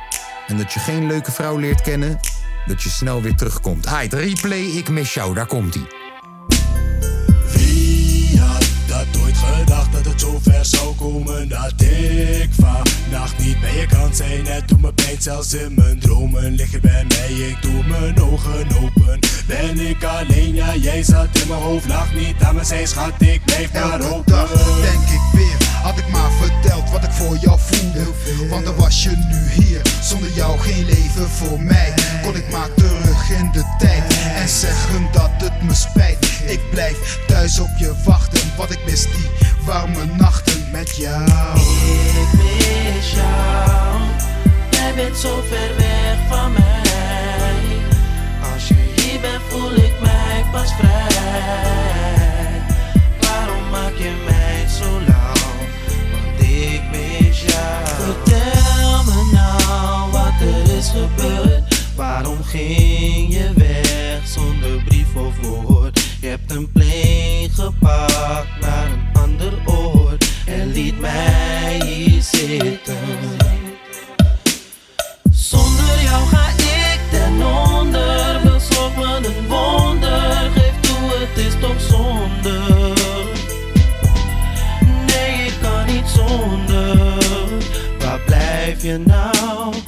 en dat je geen leuke vrouw leert kennen. Dat je snel weer terugkomt. Aight, replay, ik mis jou, daar komt ie. Wie had dat ooit gedacht dat het zo ver zou komen dat ik vannacht niet bij je kan zijn? Het doet me pijn zelfs in mijn dromen Lig je bij mij, ik doe mijn ogen open. Ben ik alleen, ja jij zat in mijn hoofd. Lach niet aan me, zij schat, ik blijf maar Elke open. dag denk ik weer, had ik maar verteld wat ik voor jou voelde. Want dan was je nu hier, zonder jou geen leven voor mij. Kon ik maar terug in de tijd en zeggen dat het me spijt. Ik blijf thuis op je wachten, wat ik mis die warme nachten met jou. Ik mis jou, jij bent zo ver weg van mij. Als je hier bent, voel ik mij pas vrij. Waarom maak je mij zo lauw? Want ik mis jou. Vertel is gebeurd. Waarom ging je weg zonder brief of woord? Je hebt een plane gepakt naar een ander oord en liet mij hier zitten. Zonder jou ga ik ten onder. Bezorg me een wonder. Geef toe, het is toch zonde. Nee, ik kan niet zonder. Waar blijf je nou?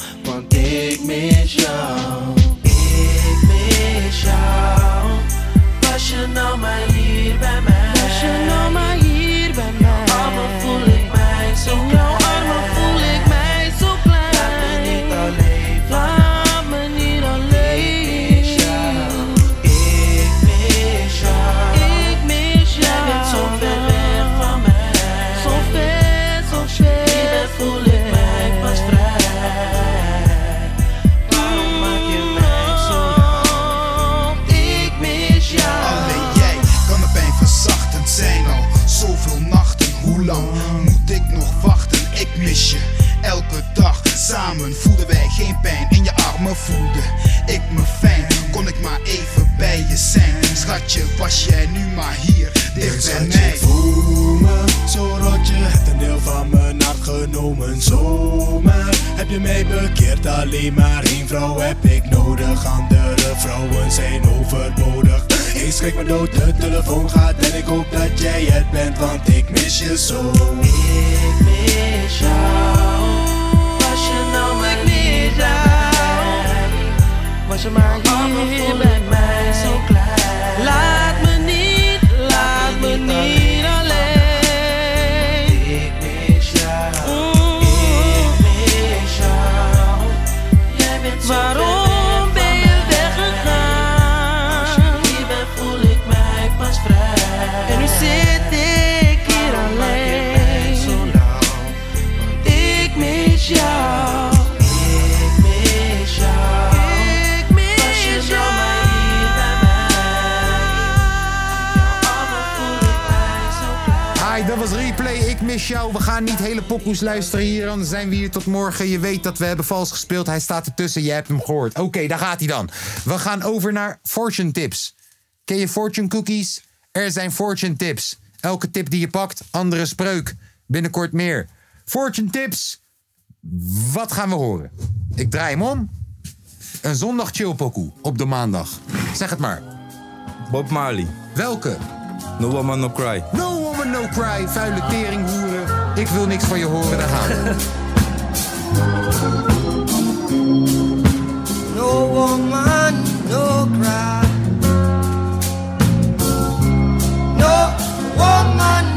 Want ik mis jou. Ik mis jou. Was je nou maar hier Schatje, was jij nu maar hier dicht bij mij? Voel me zo rot, je hebt een deel van mijn hart genomen Zomaar heb je mij bekeerd. Alleen maar één vrouw heb ik nodig. Andere vrouwen zijn overbodig. Ik schrik me dood, de telefoon gaat en ik hoop dat jij het bent, want ik mis je zo. Ik mis jou. Was je nou maar niet daar? Was je maar hier bij mij zo klein? Laat me We gaan niet hele pokoes luisteren hier. Dan zijn we hier tot morgen. Je weet dat we hebben vals gespeeld. Hij staat ertussen. Je hebt hem gehoord. Oké, daar gaat hij dan. We gaan over naar fortune tips. Ken je fortune cookies? Er zijn fortune tips. Elke tip die je pakt, andere spreuk. Binnenkort meer. Fortune tips. Wat gaan we horen? Ik draai hem om. Een zondag chill pokoe op de maandag. Zeg het maar. Bob Marley. Welke? No Woman No Cry. No no cry. Vuile teringhoeren. Ik wil niks van je horen, daar gaan. No woman, no cry. No woman,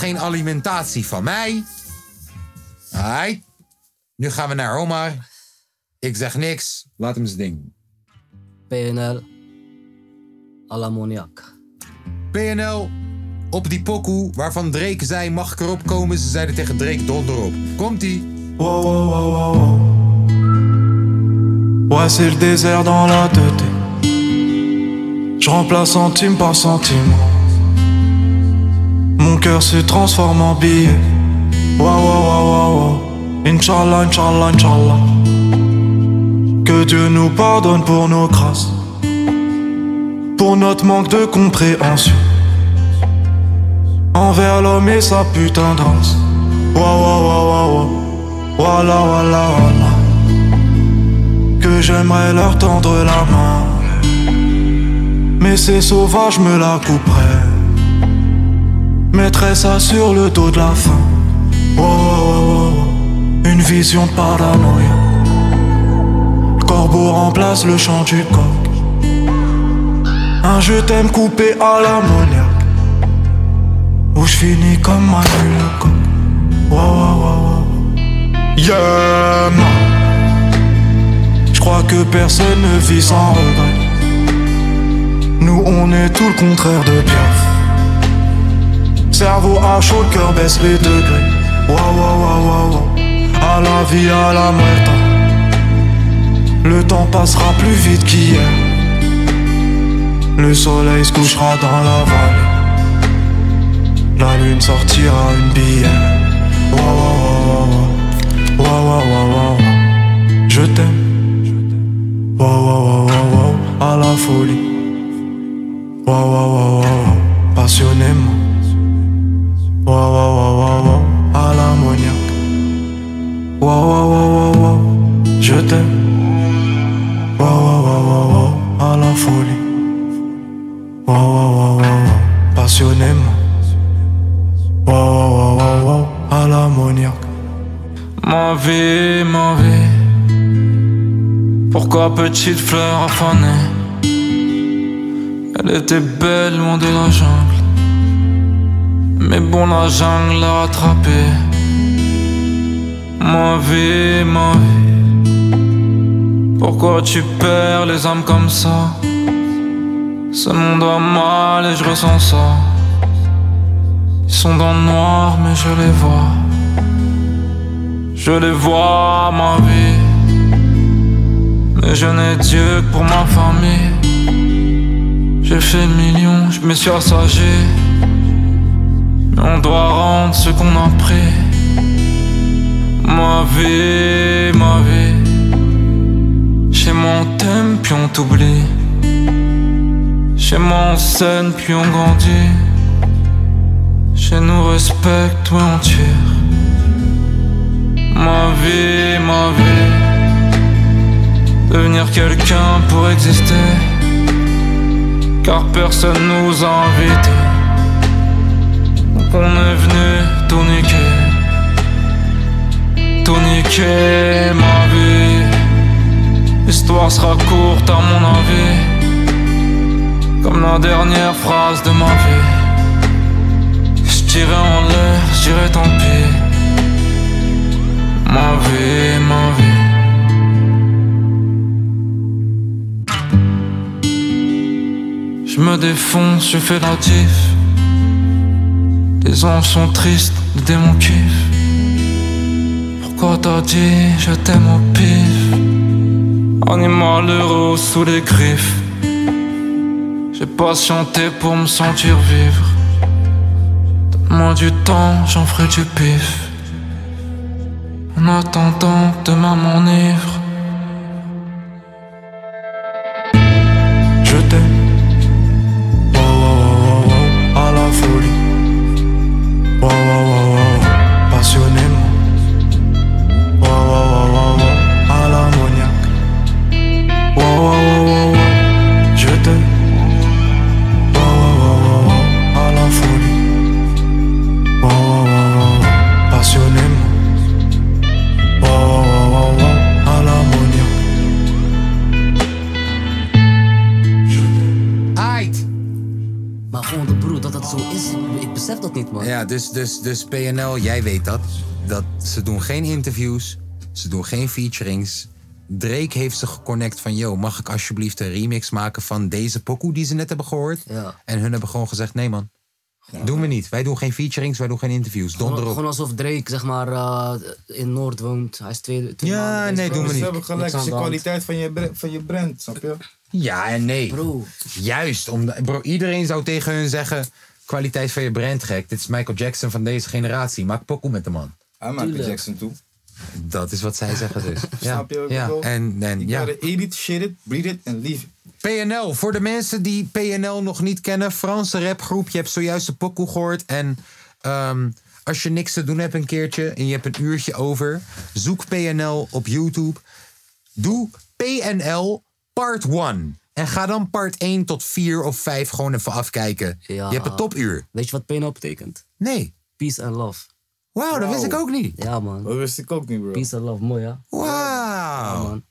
geen alimentatie van mij. Hi. Nu gaan we naar Omar. Ik zeg niks. Laat hem zijn ding. PNL. Alamoniak. PNL op die pokoe waarvan Drake zei: Mag ik erop komen? Ze zeiden tegen Drake: Donder op. Komt-ie. Wow, wow, wow, wow, wow. Ouais, c'est le désert dans la tête. Je remplace centime par centime. Mon cœur se transforme en billet. Wow, wow, wow, wow. Inch'Allah, Inch'Allah, Inch'Allah. Que Dieu nous pardonne pour nos grâces. Pour notre manque de compréhension. Envers l'homme et sa putain de race. Wow, wow, wow, wow. Voilà, voilà, voilà. Que j'aimerais leur tendre la main. Mais ces sauvages me la couperaient. Mettrais ça sur le dos de la faim. Wow, wow, wow, wow. Une vision paranoïa. Le corbeau remplace le chant du coq. Un je t'aime coupé à l'ammoniaque. Où je finis comme Manu le coq. Yeah. Je crois que personne ne vit sans regret. Nous, on est tout le contraire de Piaf. Cerveau à chaud, le cœur baisse les degrés. Wow, wow, wow, wow, wow. À la vie, à la muerte. Le temps passera plus vite qu'hier. Le soleil se couchera dans la vallée. La lune sortira une bière. Wow, wow, wow, wow. Wow, wow, wow, wow, wow. Je t'aime. Wow, wow, wow, wow, wow. À la folie. Wow, wow, wow, wow, wow. Passionnément. Wow, wow, wow, wow, wow. À l'ammoniaque. Wow, wow, wow, wow, wow. Je t'aime. Wow, wow, wow, wow, wow. À la folie. Wow, wow, wow, wow, wow. Passionnément. Wow, wow, wow, wow, wow. À l'ammoniaque. Ma vie, ma vie. Pourquoi petite fleur affanée Elle était belle loin de la jungle. Mais bon, la jungle l'a vie, ma vie. Pourquoi tu perds les âmes comme ça? Ce monde va mal et je ressens ça. Ils sont dans le noir, mais je les vois. Je les vois, ma vie. Mais je n'ai Dieu que pour ma famille. J'ai fait millions, je me suis assagé. On doit rendre ce qu'on a pris. Ma vie, ma vie. Chez moi on t'aime, puis on t'oublie. Chez moi on scène, puis on grandit. Chez nous respecte, ouais on tire. Ma vie, ma vie. Devenir quelqu'un pour exister. Car personne nous a invités. On est venu tout niquer. Tout niquer, ma vie. L'histoire sera courte à mon avis. Comme la dernière phrase de ma vie. Je tirais en l'air, je dirais tant pis. Ma vie, ma vie. Je me défonce, je fais l'atif. Les anges sont tristes, les démons kiffent. Pourquoi t'as dit je t'aime au pif? Animal heureux sous les griffes. J'ai patienté pour me sentir vivre. Donne-moi du temps, j'en ferai du pif. En attendant que demain m'enivre. Dus, dus, dus PNL, jij weet dat. dat. Ze doen geen interviews, ze doen geen featurings. Drake heeft ze geconnect van, yo, mag ik alsjeblieft een remix maken van deze pokoe die ze net hebben gehoord? Ja. En hun hebben gewoon gezegd, nee man, Doen we niet. Wij doen geen featurings, wij doen geen interviews. Donder Gewoon, op. gewoon alsof Drake zeg maar eh, in Noord woont. Hij is twee, twee Ja, maanden nee, doen we Ze niet. hebben gelijk, de kwaliteit van je, van je brand, snap je? Ja en nee. Bro, Juist. Om, bro, iedereen zou tegen hun zeggen... kwaliteit van je brand gek. Dit is Michael Jackson van deze generatie. Maak pokoe met de man. Hij maakt Tuurlijk. Jackson toe. Dat is wat zij zeggen dus. Ja, Snap je ja. En, en, You ja. gotta eat it, shit it, breathe it and leave it. PNL, voor de mensen die PNL nog niet kennen, Franse rapgroep. Je hebt zojuist de pokoe gehoord. En ehm, als je niks te doen hebt een keertje en je hebt een uurtje over, zoek PNL op YouTube. Doe PNL Part 1. En ga dan part 1 tot 4 of 5 gewoon even afkijken. Ja. Je hebt een topuur. weet je wat PNL betekent? Nee. Peace and love. Wauw, dat wist ik ook niet. Ja man. Dat wist ik ook niet, bro. Peace and love, mooi hè? Wauw. man.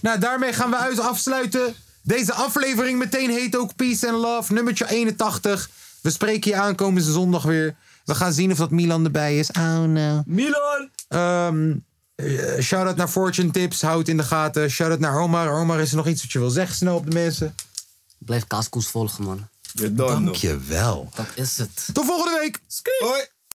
Nou, daarmee gaan we uit afsluiten. Deze aflevering meteen heet ook Peace and Love, nummertje 81. We spreken je aankomende zondag weer. We gaan zien of dat Milan erbij is. Oh no. Milan! Ehm eh, shout-out naar Fortune Tips, houd in de gaten. Shout-out naar Omar. Omar, is er nog iets wat je wil zeggen snel op de mensen? Blijf kaaskoes volgen man. Dankjewel. Dat is het. Tot volgende week. Hoi.